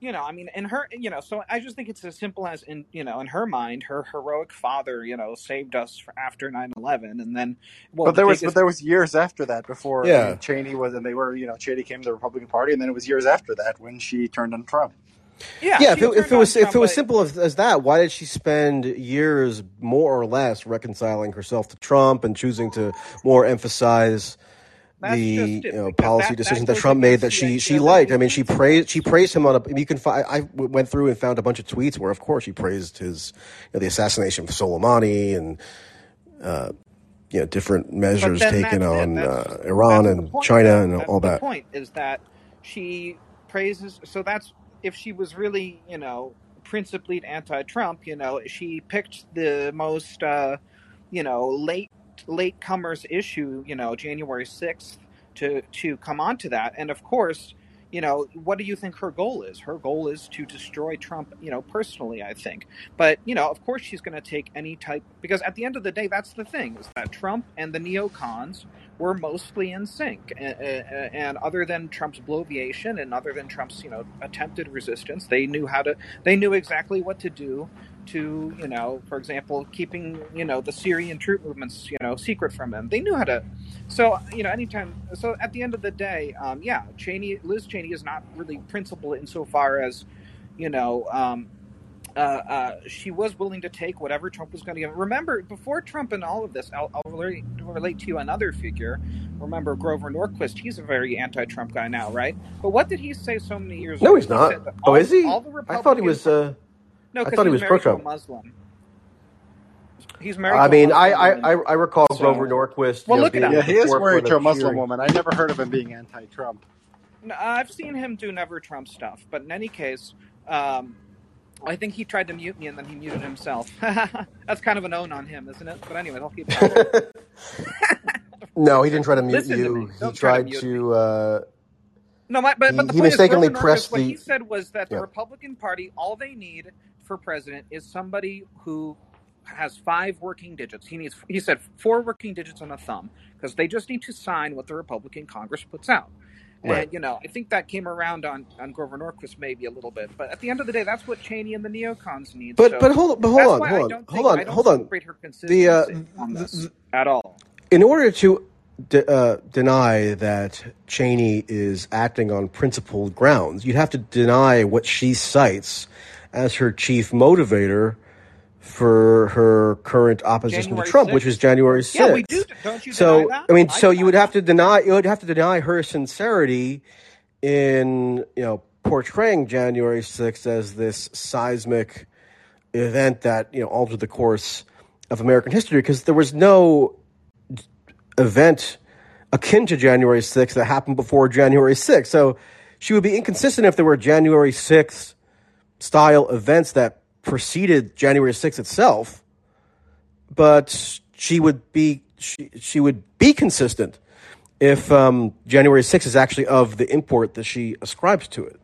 Speaker 4: you know, I mean, in her, you know, so I just think it's as simple as in, you know, in her mind, her heroic father, you know, saved us after 9-11 and then,
Speaker 2: well, but there the was, biggest... but there was years after that before yeah. I mean, Cheney was, and they were, you know, Cheney came to the Republican Party and then it was years after that when she turned on Trump.
Speaker 1: Yeah, yeah. If it, if it, was Trump, if it was simple as, as, that, why did she spend years more or less reconciling herself to Trump and choosing to more emphasize the you know policy that, decisions that, that Trump made that she she liked. I mean, she praised she praised him on a. You can find. I went through and found a bunch of tweets where, of course, she praised his you know, the assassination of Soleimani and. Uh, you know, different measures taken on uh, Iran and China and all that.
Speaker 4: The point is that she praises. So that's if she was really, you know, principally anti-Trump. You know, she picked the most, uh, you know, late late comers issue, you know, January 6th to to come onto that. And of course, you know, what do you think her goal is? Her goal is to destroy Trump, you know, personally, I think. But, you know, of course she's going to take any type because at the end of the day that's the thing is that Trump and the neocons were mostly in sync. And, and other than Trump's bloviation and other than Trump's, you know, attempted resistance, they knew how to they knew exactly what to do to, you know, for example, keeping, you know, the Syrian troop movements, you know, secret from them. They knew how to. So, you know, anytime. So at the end of the day, um, yeah, Cheney, Liz Cheney is not really principled insofar as, you know, um, uh, uh, she was willing to take whatever Trump was going to give. Remember, before Trump and all of this, I'll, I'll relate, relate, to you another figure. Remember Grover Norquist? He's a very anti-Trump guy now, right? But what did he say so many years
Speaker 1: no, ago? No, he's not. oh, is he? I thought he was. Uh...
Speaker 4: No,
Speaker 1: I thought he was pro-Trump.
Speaker 4: Muslim. He's married.
Speaker 1: I mean, I, I, I recall so, Grover Norquist.
Speaker 4: Well, look at
Speaker 2: Yeah, he is married to a Muslim woman. I never heard of him being anti-Trump.
Speaker 4: No, I've seen him do never Trump stuff, but in any case, um, I think he tried to mute me and then he muted himself. That's kind of an own on him, isn't it? But anyway, I'll keep.
Speaker 1: no, he didn't try to mute Listen you. To he tried to. to uh,
Speaker 4: no, my, but, but the he point mistakenly is, pressed the. What he said was that the yeah. Republican Party, all they need for president is somebody who has five working digits. He needs, he said, four working digits on a thumb because they just need to sign what the Republican Congress puts out. Right. And you know, I think that came around on on Grover Norquist maybe a little bit, but at the end of the day, that's what Cheney and the neocons need.
Speaker 1: But but hold but hold on hold on hold on hold on.
Speaker 4: The, uh, on the, at all.
Speaker 1: In order to de- uh, deny that Cheney is acting on principled grounds. You'd have to deny what she cites as her chief motivator for her current opposition
Speaker 4: January
Speaker 1: to Trump,
Speaker 4: 6th.
Speaker 1: which was January 6th.
Speaker 4: Yeah, we do. Don't you
Speaker 1: So? I mean,
Speaker 4: I
Speaker 1: so you would have to deny you would have to deny her sincerity in you know portraying January 6th as this seismic event that you know altered the course of American history because there was no event akin to January 6th that happened before January 6th. So she would be inconsistent if there were January 6th style events that preceded January 6th itself, but she would be she, she would be consistent if um, January 6th is actually of the import that she ascribes to it.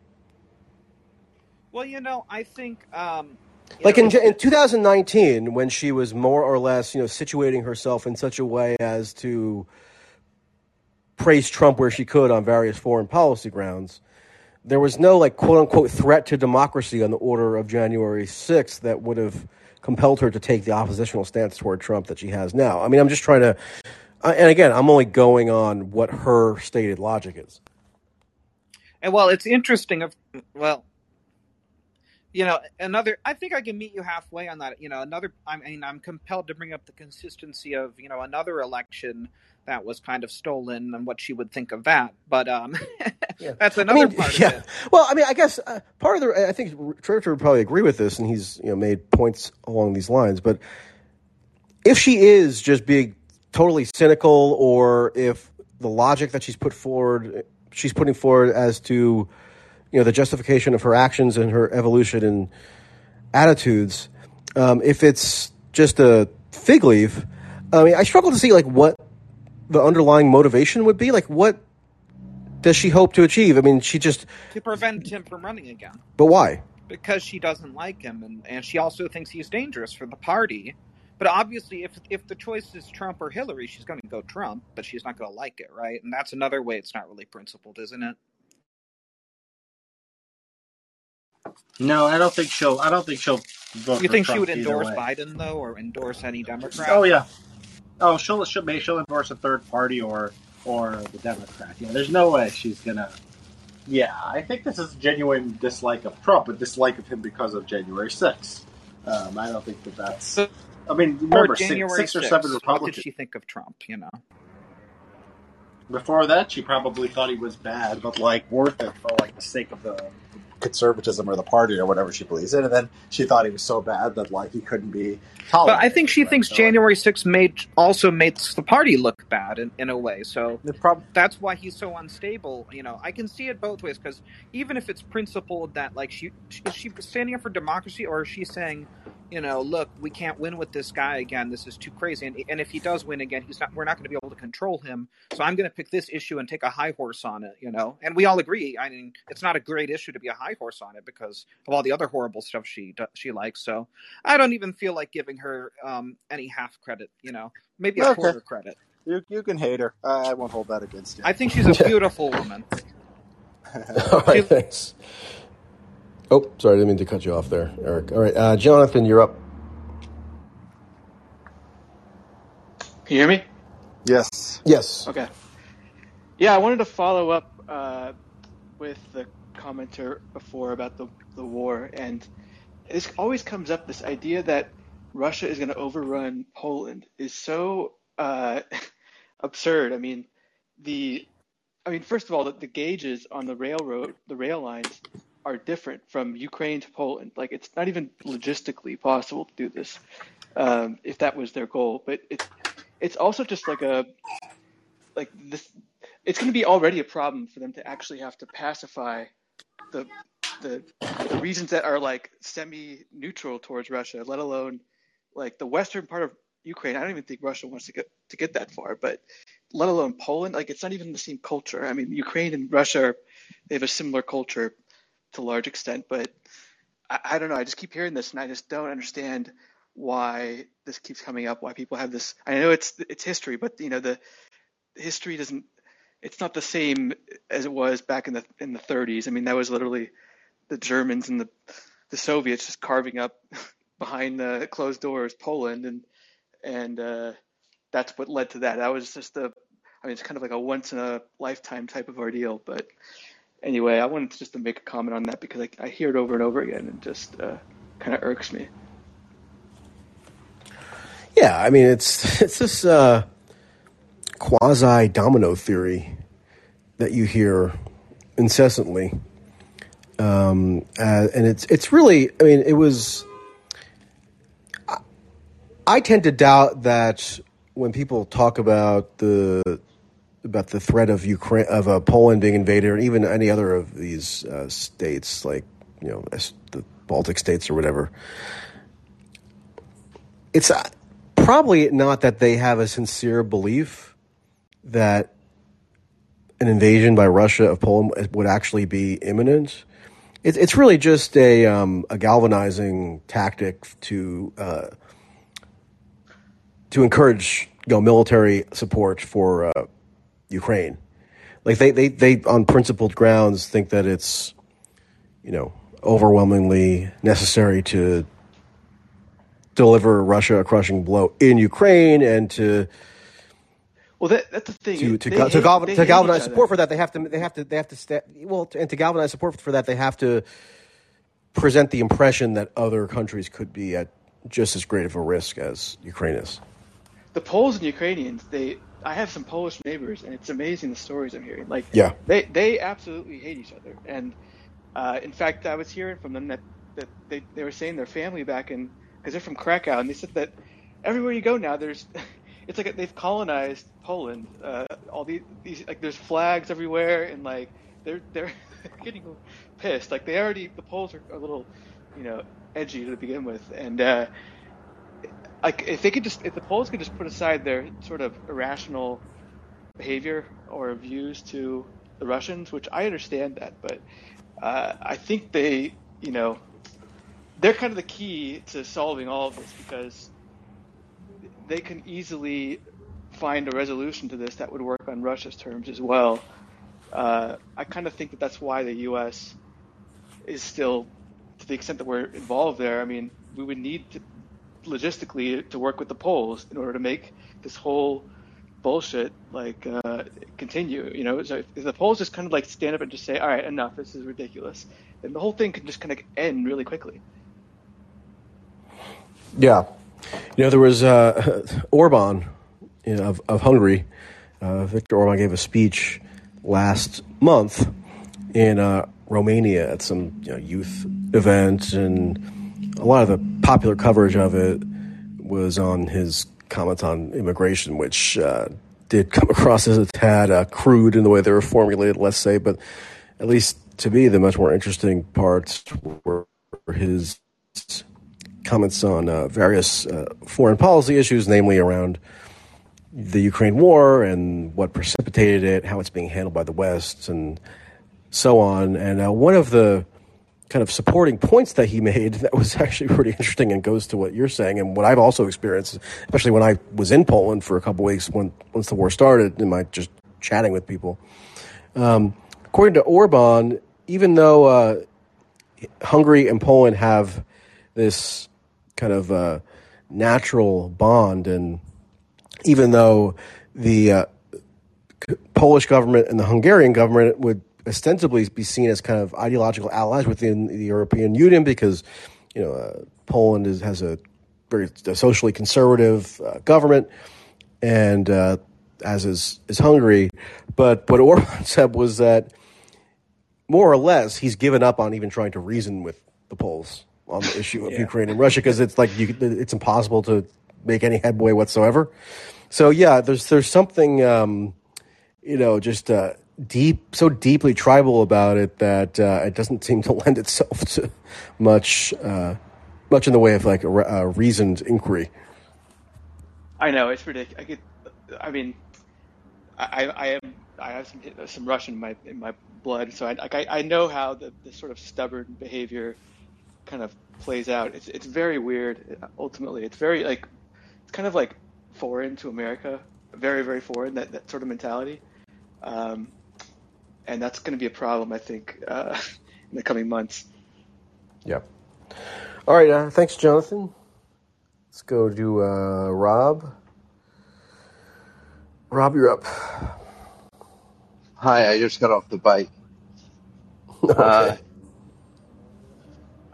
Speaker 4: Well, you know, I think. Um,
Speaker 1: Like
Speaker 4: know,
Speaker 1: in, in 2019, when she was more or less, you know, situating herself in such a way as to praise Trump where she could on various foreign policy grounds, there was no like quote unquote threat to democracy on the order of January 6th that would have compelled her to take the oppositional stance toward Trump that she has now. I mean, I'm just trying to, and again, I'm only going on what her stated logic is.
Speaker 4: And well, it's interesting. Of well, you know, another. I think I can meet you halfway on that. You know, another. I mean, I'm compelled to bring up the consistency of you know another election that was kind of stolen and what she would think of that. But um,
Speaker 1: Yeah.
Speaker 4: that's
Speaker 1: I
Speaker 4: another
Speaker 1: mean,
Speaker 4: part
Speaker 1: yeah.
Speaker 4: of it.
Speaker 1: Well, I mean, I guess uh, part of the I think Churchill would probably agree with this, and he's you know made points along these lines. But if she is just being totally cynical, or if the logic that she's put forward, she's putting forward as to you know the justification of her actions and her evolution in attitudes, um, if it's just a fig leaf, I mean, I struggle to see like what the underlying motivation would be. Like, what does she hope to achieve? I mean, she just,
Speaker 4: to prevent him from running again
Speaker 1: but why?
Speaker 4: because she doesn't like him and, and she also thinks he's dangerous for the party but obviously if if the choice is trump or hillary she's going to go trump but she's not going to like it right and that's another way it's not really principled isn't it
Speaker 2: No, I don't think she'll. I don't think she'll vote.
Speaker 4: you think she would endorse
Speaker 2: way.
Speaker 4: biden though or endorse any democrat
Speaker 2: Oh yeah. Oh, she'll she'll may she'll endorse a third party or or the Democrat. Yeah, there's no way she's gonna. Yeah, I think this is genuine dislike of Trump, a dislike of him because of January 6th. Um, I don't think that that's.
Speaker 4: So,
Speaker 2: I mean, remember six,
Speaker 4: january
Speaker 2: six or
Speaker 4: 6th,
Speaker 2: seven
Speaker 4: what did she think of trump you know
Speaker 2: Before that, she probably thought he was bad, but like worth it for like the sake of the conservatism or the party or whatever she believes in. And then she thought he was so bad that like he couldn't be
Speaker 4: but i think she
Speaker 2: right?
Speaker 4: thinks
Speaker 2: So,
Speaker 4: january 6th made also makes the party look bad in, in a way so
Speaker 2: prob-
Speaker 4: that's why he's so unstable. You know, I can see it both ways because even if it's principled that like she is she standing up for democracy or is she saying, you know, look, we can't win with this guy again. This is too crazy. And, and if he does win again, he's not. We're not going to be able to control him. So I'm going to pick this issue and take a high horse on it. You know, and we all agree. I mean, it's not a great issue to be a high horse on it because of all the other horrible stuff she she likes. So I don't even feel like giving her um, any half credit. You know, maybe a
Speaker 5: Okay.
Speaker 4: quarter credit.
Speaker 5: You you can hate her. Uh, I won't hold that against you.
Speaker 4: I think she's a beautiful woman.
Speaker 1: All right, thanks. Oh, sorry, I didn't mean to cut you off there, Eric. All right, uh, Jonathan, you're up.
Speaker 6: Can you hear me?
Speaker 5: yes.
Speaker 1: Yes.
Speaker 6: Okay. Yeah, I wanted to follow up uh, with the commenter before about the, the war, and this always comes up. This idea that Russia is going to overrun Poland is so uh, absurd. I mean, the, I mean, first of all, the, the gauges on the railroad, the rail lines, are different from Ukraine to Poland. Like, it's not even logistically possible to do this um, if that was their goal. But it's it's also just like a like this it's going to be already a problem for them to actually have to pacify the the, the regions that are like semi neutral towards Russia, let alone like the western part of Ukraine. I don't even think Russia wants to get to get that far, but let alone Poland, like it's not even the same culture. I mean, Ukraine and Russia they have a similar culture to a large extent, but I, I don't know. I just keep hearing this and I just don't understand why this keeps coming up, why people have this I know it's it's history, but you know the history doesn't it's not the same as it was back in the in the 30s. I mean, that was literally the Germans and the the Soviets just carving up behind the closed doors Poland, and and uh, that's what led to that. That was just a I mean, it's kind of like a once in a lifetime type of ordeal. But anyway, I wanted to just to make a comment on that because I, I hear it over and over again and just uh, kind of irks me.
Speaker 1: Yeah, I mean it's it's this uh, quasi domino theory that you hear incessantly, um, uh, and it's it's really I mean it was. I, I tend to doubt that when people talk about the about the threat of Ukraine of uh, Poland being invaded, or even any other of these uh, states, like you know the Baltic states or whatever, it's uh, probably not that they have a sincere belief that an invasion by Russia of Poland would actually be imminent. It's it's really just a um, a galvanizing tactic to uh, to encourage you know military support for uh, Ukraine. Like they, they they on principled grounds think that it's you know overwhelmingly necessary to deliver Russia a crushing blow in Ukraine and to
Speaker 6: Well, that, that's the thing.
Speaker 1: to to, to,
Speaker 6: hate-
Speaker 1: gal- to galvanize support for that they have to they have to they have to sta- well and to galvanize support for that they have to present the impression that other countries could be at just as great of a risk as Ukraine is.
Speaker 6: the Poles and Ukrainians, they I have some Polish neighbors, and it's amazing the stories I'm hearing. Like,
Speaker 1: Yeah.
Speaker 6: they they absolutely hate each other, and uh, in fact, I was hearing from them that that they they were saying their family back in because they're from Krakow, and they said that everywhere you go now, there's it's like they've colonized Poland. Uh, all these, these like there's flags everywhere, and like they're they're getting pissed. Like they already the Poles are a little, you know, edgy to begin with, and. uh like if they could just if the Poles could just put aside their sort of irrational behavior or views to the Russians, which I understand that, but uh, I think they, you know, they're kind of the key to solving all of this because they can easily find a resolution to this that would work on Russia's terms as well. Uh, I kind of think that that's why the U.S. is still, to the extent that we're involved there. I mean, we would need to, logistically to work with the Poles in order to make this whole bullshit like uh, continue. You know, so if, if the Poles just kind of like stand up and just say, "All right, enough. This is ridiculous," then the whole thing can just kind of end really quickly.
Speaker 1: Yeah, you know there was uh, Orban you know, of of Hungary. Uh, Orban gave a speech last month in uh, Romania at some you know, youth event, and a lot of the popular coverage of it was on his comments on immigration, which uh, did come across as a tad uh, crude in the way they were formulated, let's say. But at least to me, the much more interesting parts were his comments on uh, various uh, foreign policy issues, namely around the Ukraine war and what precipitated it, how it's being handled by the West, and so on. And uh, one of the kind of supporting points that he made that was actually pretty interesting and goes to what you're saying and what I've also experienced, especially when I was in Poland for a couple weeks when once the war started, in my just chatting with people. Um, according to Orban, even though uh, Hungary and Poland have this kind of uh, natural bond, and even though the uh, Polish government and the Hungarian government would ostensibly be seen as kind of ideological allies within the European Union, because you know uh, Poland is, has a very socially conservative uh, government, and uh, as is is Hungary. But what Orban said was that more or less he's given up on even trying to reason with the Poles on the issue of Ukraine and Russia because it's like you, it's impossible to make any headway whatsoever. So yeah, there's there's something um, you know just uh, deep, so deeply tribal about it that uh, it doesn't seem to lend itself to much uh, much in the way of like a, a reasoned inquiry.
Speaker 6: I know it's ridiculous. I could, I mean, I, I am I have some some Russian in my in my blood, so I like I, I know how the, the sort of stubborn behavior kind of plays out. It's it's very weird. Ultimately, it's very like it's kind of like foreign to America, very very foreign that that sort of mentality, um, and that's going to be a problem I think uh, in the coming months.
Speaker 1: Yeah. All right. Uh, thanks, Jonathan. Let's go to uh, Rob. Rob, you're up.
Speaker 7: Hi, I just got off the bike. Uh,
Speaker 1: okay.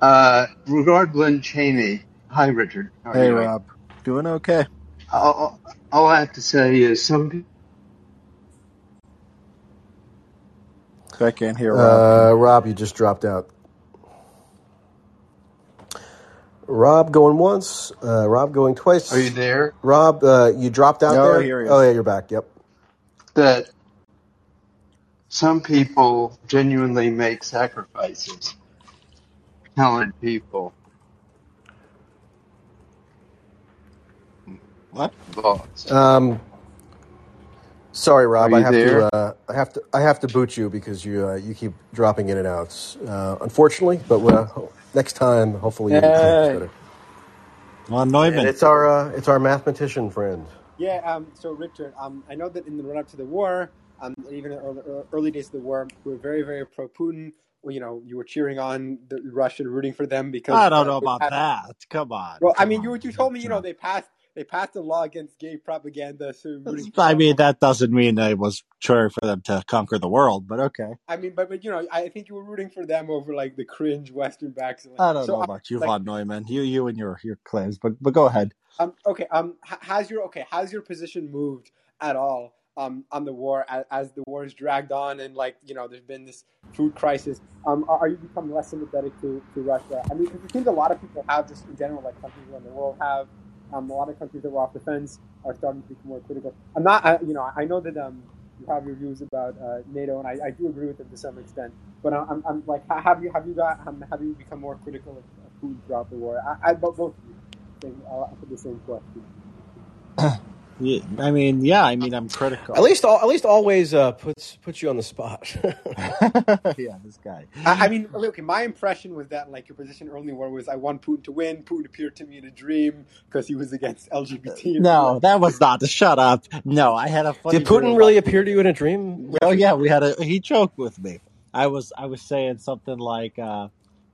Speaker 7: uh, regard Glenn Cheney. Hi, Richard. How are
Speaker 2: Hey,
Speaker 7: you?
Speaker 2: Rob. Doing okay.
Speaker 7: All, all I have to say is some
Speaker 2: I can't hear Rob.
Speaker 1: Uh, Rob, you just dropped out. Rob going once. Uh, Rob going twice.
Speaker 7: are you there?
Speaker 1: Rob, uh, you dropped out
Speaker 2: No,
Speaker 1: there.
Speaker 2: here he
Speaker 1: Oh
Speaker 2: is.
Speaker 1: yeah, you're back. Yep.
Speaker 7: That some people genuinely make sacrifices. Talented people.
Speaker 2: What?
Speaker 7: Lost.
Speaker 1: Um, sorry, Rob. I have
Speaker 7: there?
Speaker 1: to. Uh, I have to. I have to boot you because you. Uh, you keep dropping in and out. Uh, unfortunately, but uh, next time, hopefully, you connect
Speaker 2: Yay.
Speaker 1: better.
Speaker 2: Well,
Speaker 1: And
Speaker 2: Neumann.
Speaker 1: it's our. Uh, it's our mathematician friend.
Speaker 8: Yeah, um, so Richard, um, I know that in the run up to the war, um, even in the early, early days of the war, we were very, very pro Putin. Well, You know, you were cheering on the Russia, rooting for them because
Speaker 2: I don't know about
Speaker 8: passed.
Speaker 2: that. Come on.
Speaker 8: Well, I mean, you
Speaker 2: on,
Speaker 8: you told me, you know, they passed they passed a law against gay propaganda, so you're rooting for
Speaker 2: I mean, that doesn't mean I was cheering for them to conquer the world, but okay.
Speaker 8: I mean, but but you know, I think you were rooting for them over like the cringe Western backs.
Speaker 2: I don't
Speaker 8: So,
Speaker 2: know
Speaker 8: um,
Speaker 2: about you,
Speaker 8: like,
Speaker 2: von Neumann. You, you and your your claims, but but go ahead.
Speaker 8: Um, okay. Um, has your okay has your position moved at all um, on the war as, as the war is dragged on and like you know there's been this food crisis? Um, are, are you becoming less sympathetic to, to Russia? I mean, 'cause it seems a lot of people have just in general, like countries around the world have. Um, a lot of countries that were off the fence are starting to become more critical. I'm not, I, you know, I know that um, you have your views about uh, NATO, and I, I do agree with them to some extent. But I'm, I'm, like, have you have you got um, have you become more critical of, of Putin throughout the war? I, I both of you. Same, I'll put the same question.
Speaker 2: Yeah, I mean, yeah, I mean, I'm critical.
Speaker 1: At least, al- at least, always uh, puts puts you on the spot.
Speaker 2: yeah, this guy.
Speaker 8: I, I mean, okay, my impression was that like your position early in the war was I want Putin to win. Putin appeared to me in a dream because he was against LGBT.
Speaker 2: No, that was not. Shut up. No, I had a funny.
Speaker 1: Did Putin really
Speaker 2: about-
Speaker 1: appear to you in a dream?
Speaker 2: Oh yeah, we had a. He joked with me. I was I was saying something like. uh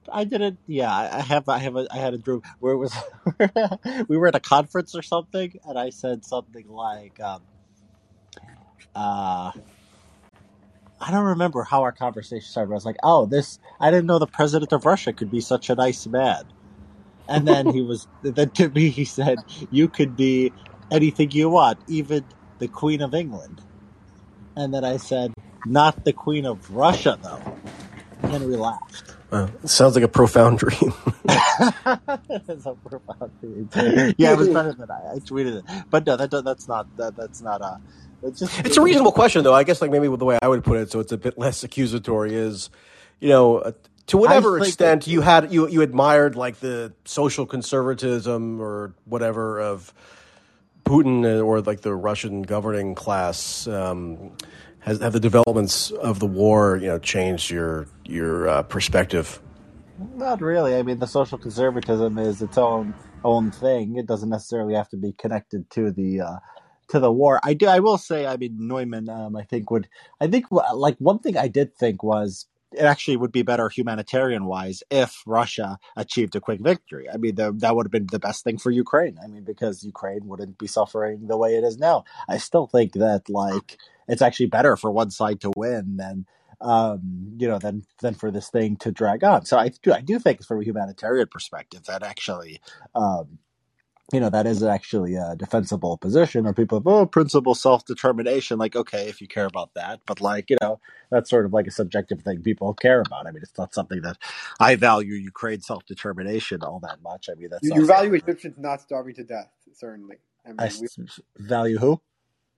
Speaker 2: I didn't. Yeah, I have. I have. A, I had a dream where it was. we were at a conference or something, and I said something like, um, uh, I don't remember how our conversation started. I was like, "Oh, this. I didn't know the president of Russia could be such a nice man." And then he was. Then to me, he said, "You could be anything you want, even the Queen of England." And then I said, "Not the Queen of Russia, though." And then we laughed.
Speaker 1: Uh, sounds like a profound dream.
Speaker 2: It's a profound dream. Yeah, it was better than I. I tweeted it, but no, that that's not that, that's not uh It's just
Speaker 1: It's a reasonable question, though. I guess, like maybe the way I would put it, so it's a bit less accusatory, is you know, uh, to whatever extent
Speaker 2: that-
Speaker 1: you had you you admired like the social conservatism or whatever of Putin or like the Russian governing class. Um, has have the developments of the war, you know, changed your your uh, perspective?
Speaker 2: Not really. I mean, the social conservatism is its own own thing. It doesn't necessarily have to be connected to the uh, to the war. I do. I will say. I mean, Neumann. Um, I think would. I think like one thing I did think was it actually would be better humanitarian wise if Russia achieved a quick victory. I mean, the, that would have been the best thing for Ukraine. I mean, because Ukraine wouldn't be suffering the way it is now. I still think that like it's actually better for one side to win than um, you know, than than for this thing to drag on. So I do I do think from a humanitarian perspective that actually um, you know that is actually a defensible position or people have oh principle self-determination like okay if you care about that but like you know that's sort of like a subjective thing people care about i mean it's not something that i value ukraine self-determination all that much i mean that's
Speaker 8: You, you value Egyptians not starving to death, certainly. I mean,
Speaker 2: I
Speaker 8: we,
Speaker 2: value who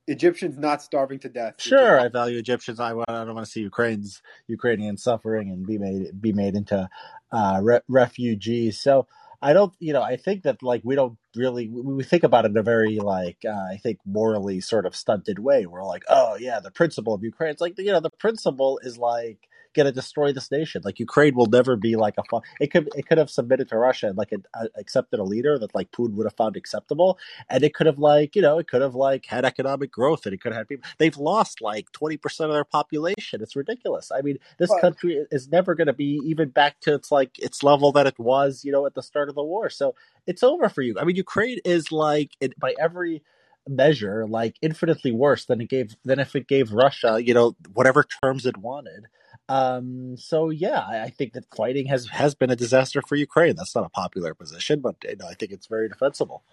Speaker 8: Egyptians not starving to death.
Speaker 2: Sure, I value Egyptians. I, I don't want to see Ukraine's Ukrainian suffering and be made be made into uh, re- refugees. So I don't, you know, I think that like we don't really we, we think about it in a very like uh, I think morally sort of stunted way. We're like, oh yeah, the principle of Ukraine. It's like you know, the principle is like to destroy this nation. Like Ukraine will never be like a. fu- It could it could have submitted to Russia and like a, a, uh, accepted a leader that like Putin would have found acceptable, and it could have like you know it could have like had economic growth and it could have had people they've lost like 20% of their population it's ridiculous i mean this country is never going to be even back to its like its level that it was you know at the start of the war so it's over for you i mean ukraine is like it, by every measure like infinitely worse than it gave than if it gave Russia, you know, whatever terms it wanted. Um, so yeah, I, I think that fighting has has been a disaster for Ukraine. That's not a popular position, but you know, I think it's very defensible.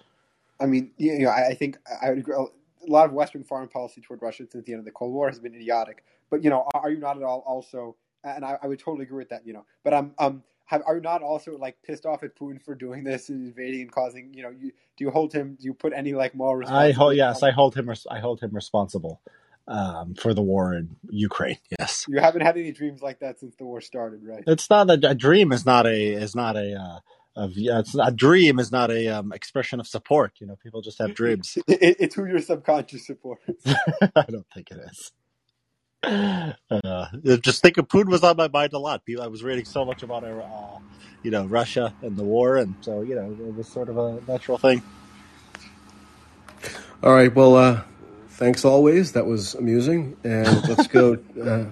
Speaker 8: I mean, you know, I, I think I would agree. A lot of Western foreign policy toward Russia since the end of the Cold War has been idiotic. But you know, are, you not at all also? And I, I would totally agree with that. You know, but I'm um. Have, are you not also like pissed off at Putin for doing this and invading and causing? You know, you do you hold him? Do you put any like moral?
Speaker 2: I hold yes, I hold him. res- I hold him responsible um, for the war in Ukraine. Yes,
Speaker 8: You haven't had any dreams like that since the war started, right?
Speaker 2: it's not a, a dream. Is not a is not a. Uh, of, yeah, it's not a dream is not a um, expression of support. You know, people just have dreams.
Speaker 8: It, it's who your subconscious supports.
Speaker 2: I don't think it is. Uh, just think of Putin was on my mind a lot. I was reading so much about, uh, you know, Russia and the war, and so you know, it was sort of a natural thing.
Speaker 1: All right. Well, uh, thanks always. That was amusing. And let's go, uh,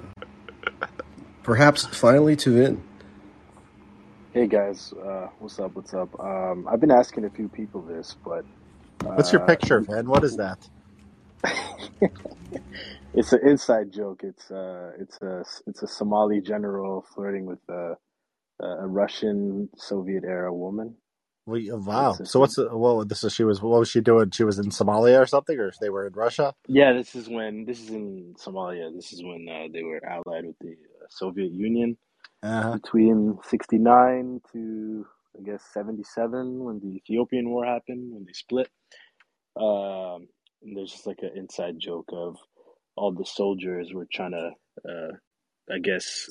Speaker 1: perhaps finally to Vin.
Speaker 9: Hey guys, uh, what's up? What's up? Um, I've been asking a few people this, but
Speaker 2: What's your
Speaker 9: uh,
Speaker 2: picture, man? What is that?
Speaker 9: it's an inside joke. It's uh, it's a it's a Somali general flirting with a, a Russian Soviet era woman.
Speaker 2: We, wow.
Speaker 9: It's
Speaker 2: So what's the, well? This is she was. What was she doing? She was in Somalia or something, or if they were in Russia.
Speaker 9: yeah. This is when this is in Somalia. This is when uh, they were allied with the uh, Soviet Union
Speaker 2: Uh-huh.
Speaker 9: between sixty nine to I guess seventy seven when the Ethiopian War happened when they split. Um, and there's just like an inside joke of all the soldiers were trying to, uh, I guess,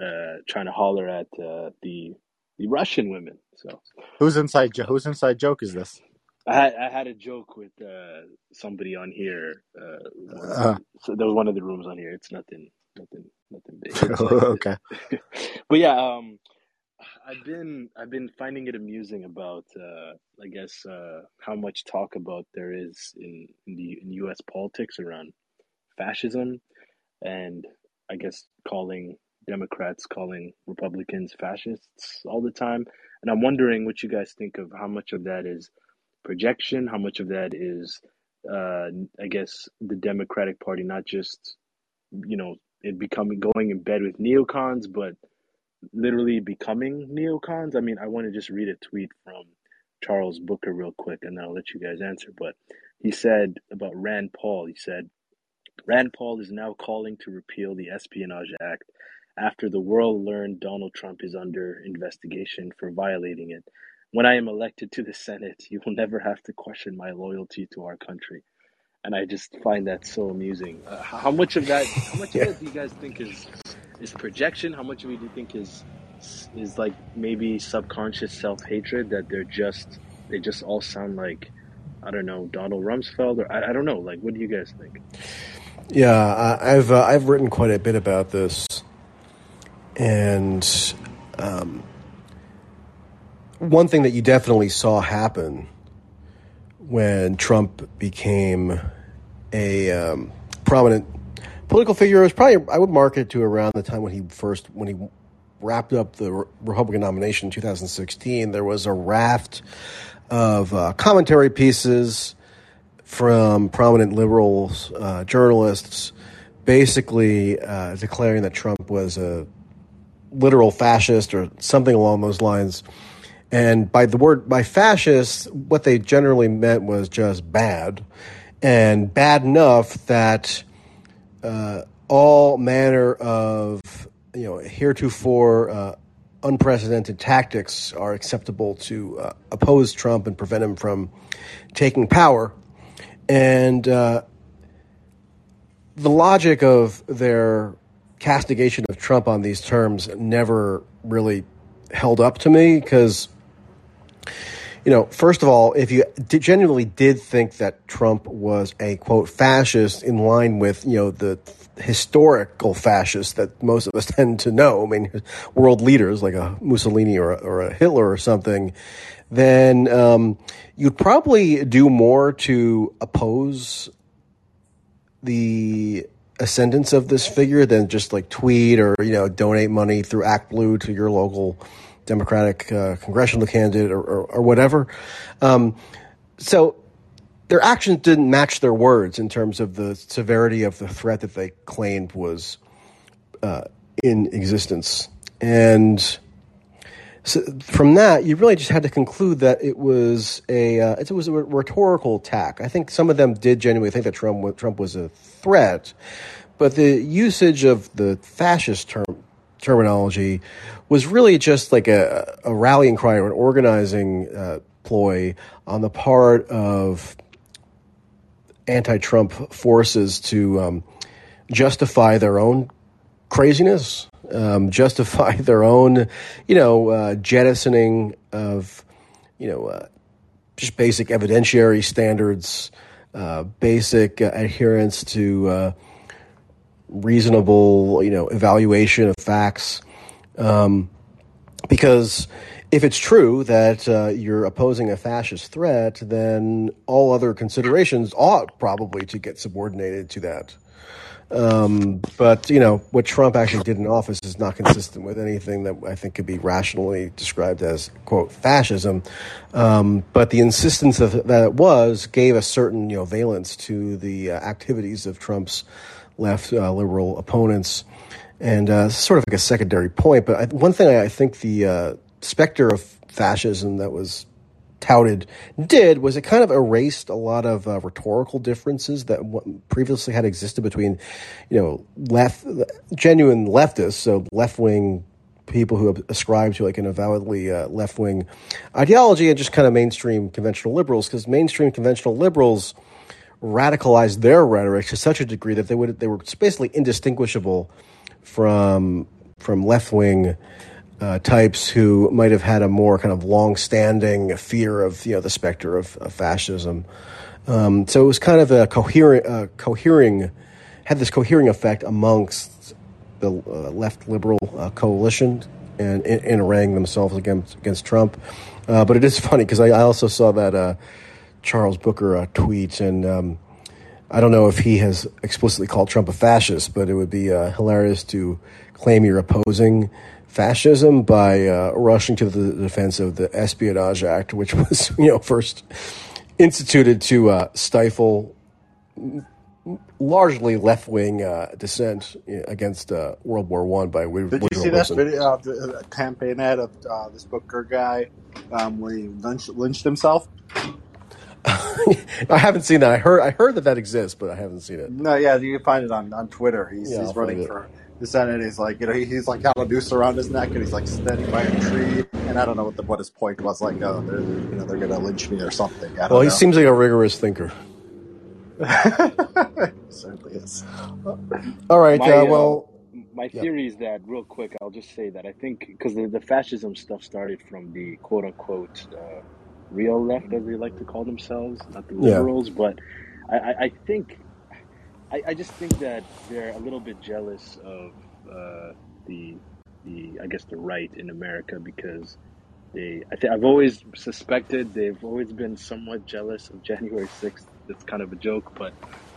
Speaker 9: uh, trying to holler at uh, the the Russian women. So
Speaker 2: Who's inside? Jo- Whose inside joke is this?
Speaker 9: I had I had a joke with uh, somebody on here. Uh,
Speaker 2: Uh,
Speaker 9: so there was one of the rooms on here. It's nothing, nothing, nothing big.
Speaker 2: Okay.
Speaker 9: but yeah, um, I've been I've been finding it amusing about uh, I guess uh, how much talk about there is in, in the in U.S. politics around fascism, and I guess calling Democrats calling Republicans fascists all the time. And I'm wondering what you guys think of how much of that is projection, how much of that is, uh, I guess, the Democratic Party not just you know it becoming going in bed with neocons, but literally becoming neocons. I mean, I want to just read a tweet from Charles Booker real quick, and then I'll let you guys answer. But he said about Rand Paul, he said, Rand Paul is now calling to repeal the Espionage Act after the world learned Donald Trump is under investigation for violating it. When I am elected to the Senate, you will never have to question my loyalty to our country. And I just find that so amusing. Uh, how much of that, how much of that do you guys think is is projection? How much of it do you think is is like maybe subconscious self hatred that they're just they just all sound like I don't know Donald Rumsfeld or I, I don't know. Like, what do you guys think?
Speaker 1: Yeah, I- I've uh, I've written quite a bit about this, and um, one thing that you definitely saw happen when Trump became a um, prominent political figure was probably I would mark it to around the time when he first when he wrapped up the Republican nomination in 2016. There was a raft of uh, commentary pieces from prominent liberals, uh, journalists, basically uh, declaring that Trump was a literal fascist or something along those lines. And by the word by fascist, what they generally meant was just bad, and bad enough that uh, all manner of you know heretofore uh, unprecedented tactics are acceptable to uh, oppose Trump and prevent him from taking power. And uh, the logic of their castigation of Trump on these terms never really held up to me because, you know, first of all, if you did, genuinely did think that Trump was a quote fascist in line with, you know, the historical fascists that most of us tend to know, I mean, world leaders like a Mussolini or a, or a Hitler or something, then um, you'd probably do more to oppose the ascendance of this figure than just like tweet or you know donate money through Act Blue to your local Democratic uh, congressional candidate or, or, or whatever. Um, so their actions didn't match their words in terms of the severity of the threat that they claimed was uh, in existence. And so from that, you really just had to conclude that it was a uh, it was a rhetorical attack. I think some of them did genuinely think that Trump Trump was a threat, but the usage of the fascist term terminology was really just like a, a rallying cry or an organizing uh, ploy on the part of anti-Trump forces to um, justify their own craziness, um, justify their own, you know, uh, jettisoning of, you know, uh, just basic evidentiary standards, uh, basic uh, adherence to uh, reasonable, you know, evaluation of facts. Um, because if it's true that uh, you're opposing a fascist threat, then all other considerations ought probably to get subordinated to that. Um, but you know what Trump actually did in office is not consistent with anything that I think could be rationally described as quote fascism. Um, but the insistence of that it was gave a certain you know valence to the uh, activities of Trump's left uh, liberal opponents, and uh, sort of like a secondary point. But I, one thing I, I think the uh, specter of fascism that was touted did was it kind of erased a lot of uh, rhetorical differences that previously had existed between, you know, left genuine leftists, so left wing people who ascribe to like an avowedly uh, left wing ideology, and just kind of mainstream conventional liberals, because mainstream conventional liberals radicalized their rhetoric to such a degree that they would they were basically indistinguishable from from left wing uh, types who might have had a more kind of long-standing fear of you know the specter of, of fascism. Um, so it was kind of a coherent, uh, cohering, had this cohering effect amongst the uh, left liberal uh, coalition and in, in themselves against against Trump. Uh, but it is funny because I, I, also saw that uh, Charles Booker tweet and. Um, I don't know if he has explicitly called Trump a fascist, but it would be hilarious to claim you're opposing fascism by uh, rushing to the defense of the Espionage Act, which was you know first instituted to uh, stifle largely left wing uh, dissent against uh, World War One by Woodrow
Speaker 5: Did you see
Speaker 1: Wilson.
Speaker 5: that video of the campaign ad of uh, this Booker guy um, where he lynched, lynched himself?
Speaker 1: I haven't seen that. I heard I heard that that exists, but I haven't seen it.
Speaker 5: No, yeah, you can find it on, on Twitter. He's,
Speaker 1: Yeah,
Speaker 5: he's running for the Senate. and He's like, you know, he, he's like got a noose around his neck, and he's like standing by a tree. And I don't know what the what his point was. Like, oh, they're you know they're gonna lynch me or something. I don't
Speaker 1: Well, he
Speaker 5: know.
Speaker 1: seems like a rigorous thinker.
Speaker 5: certainly is.
Speaker 1: All right.
Speaker 9: My
Speaker 1: Uh,
Speaker 9: uh,
Speaker 1: well,
Speaker 9: my
Speaker 1: yeah.
Speaker 9: theory is that real quick. I'll just say that I think because the, the fascism stuff started from the quote unquote uh, real left, as they like to call themselves, not the
Speaker 1: Yeah.
Speaker 9: liberals. But I, I, I think I, I just think that they're a little bit jealous of uh, the the I guess the right in America because they I think I've always suspected they've always been somewhat jealous of January sixth. That's kind of a joke, but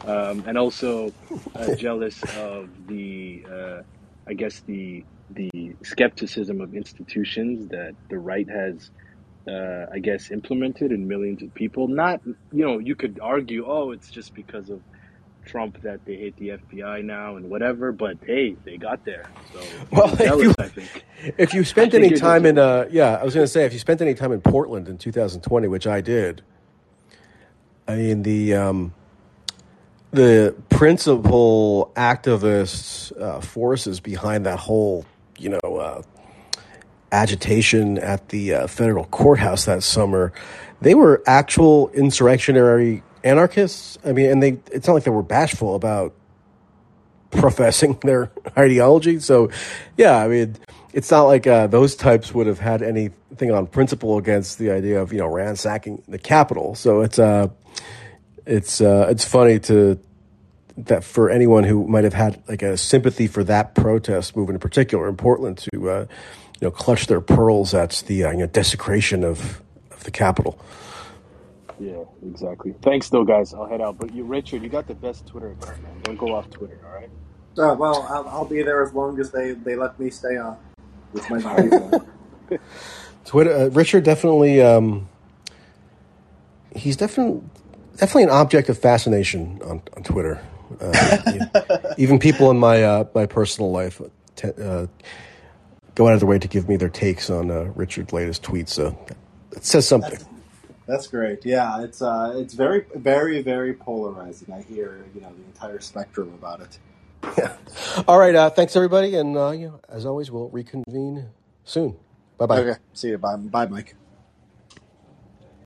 Speaker 9: um, and also uh, jealous of the uh, I guess the the skepticism of institutions that the right has uh, I guess implemented in millions of people. Not you know you could argue oh it's just because of Trump that they hate the FBI now and whatever, but hey, they got there. So
Speaker 1: Well,
Speaker 9: you're
Speaker 1: if you
Speaker 9: I think.
Speaker 1: if you spent any time in uh yeah, I was going to say if you spent any time in Portland in 2020, which I did. I mean the um the principal activist uh, forces behind that whole, you know, uh, agitation at the uh, federal courthouse that summer, they were actual insurrectionary anarchists. I mean, and they it's not like they were bashful about professing their ideology. So, yeah, I mean, it's not like uh, those types would have had anything on principle against the idea of you know ransacking the Capitol. So it's uh, it's uh, it's funny to that for anyone who might have had like a sympathy for that protest movement in particular in Portland to uh, you know clutch their pearls at the uh, you know desecration of of the Capitol.
Speaker 9: Yeah, exactly. Thanks, though, guys. I'll head out. But you, Richard, you got the best Twitter account, man. Don't go off Twitter, all right?
Speaker 5: Uh, well, I'll, I'll be there as long as they, they let me stay on. Which might not be long.
Speaker 1: Twitter, uh, Richard definitely. Um, he's definitely definitely an object of fascination on, on Twitter. Uh, even people in my uh, my personal life te- uh, go out of their way to give me their takes on uh, Richard's latest tweets. So it says something.
Speaker 2: That's great. Yeah, it's uh, it's very, very, very polarizing. I hear you know the entire spectrum about it.
Speaker 1: Yeah. All right. Uh, thanks everybody, and uh, you know, as always, we'll reconvene soon. Bye bye.
Speaker 2: Okay, see you. Bye, bye, Mike.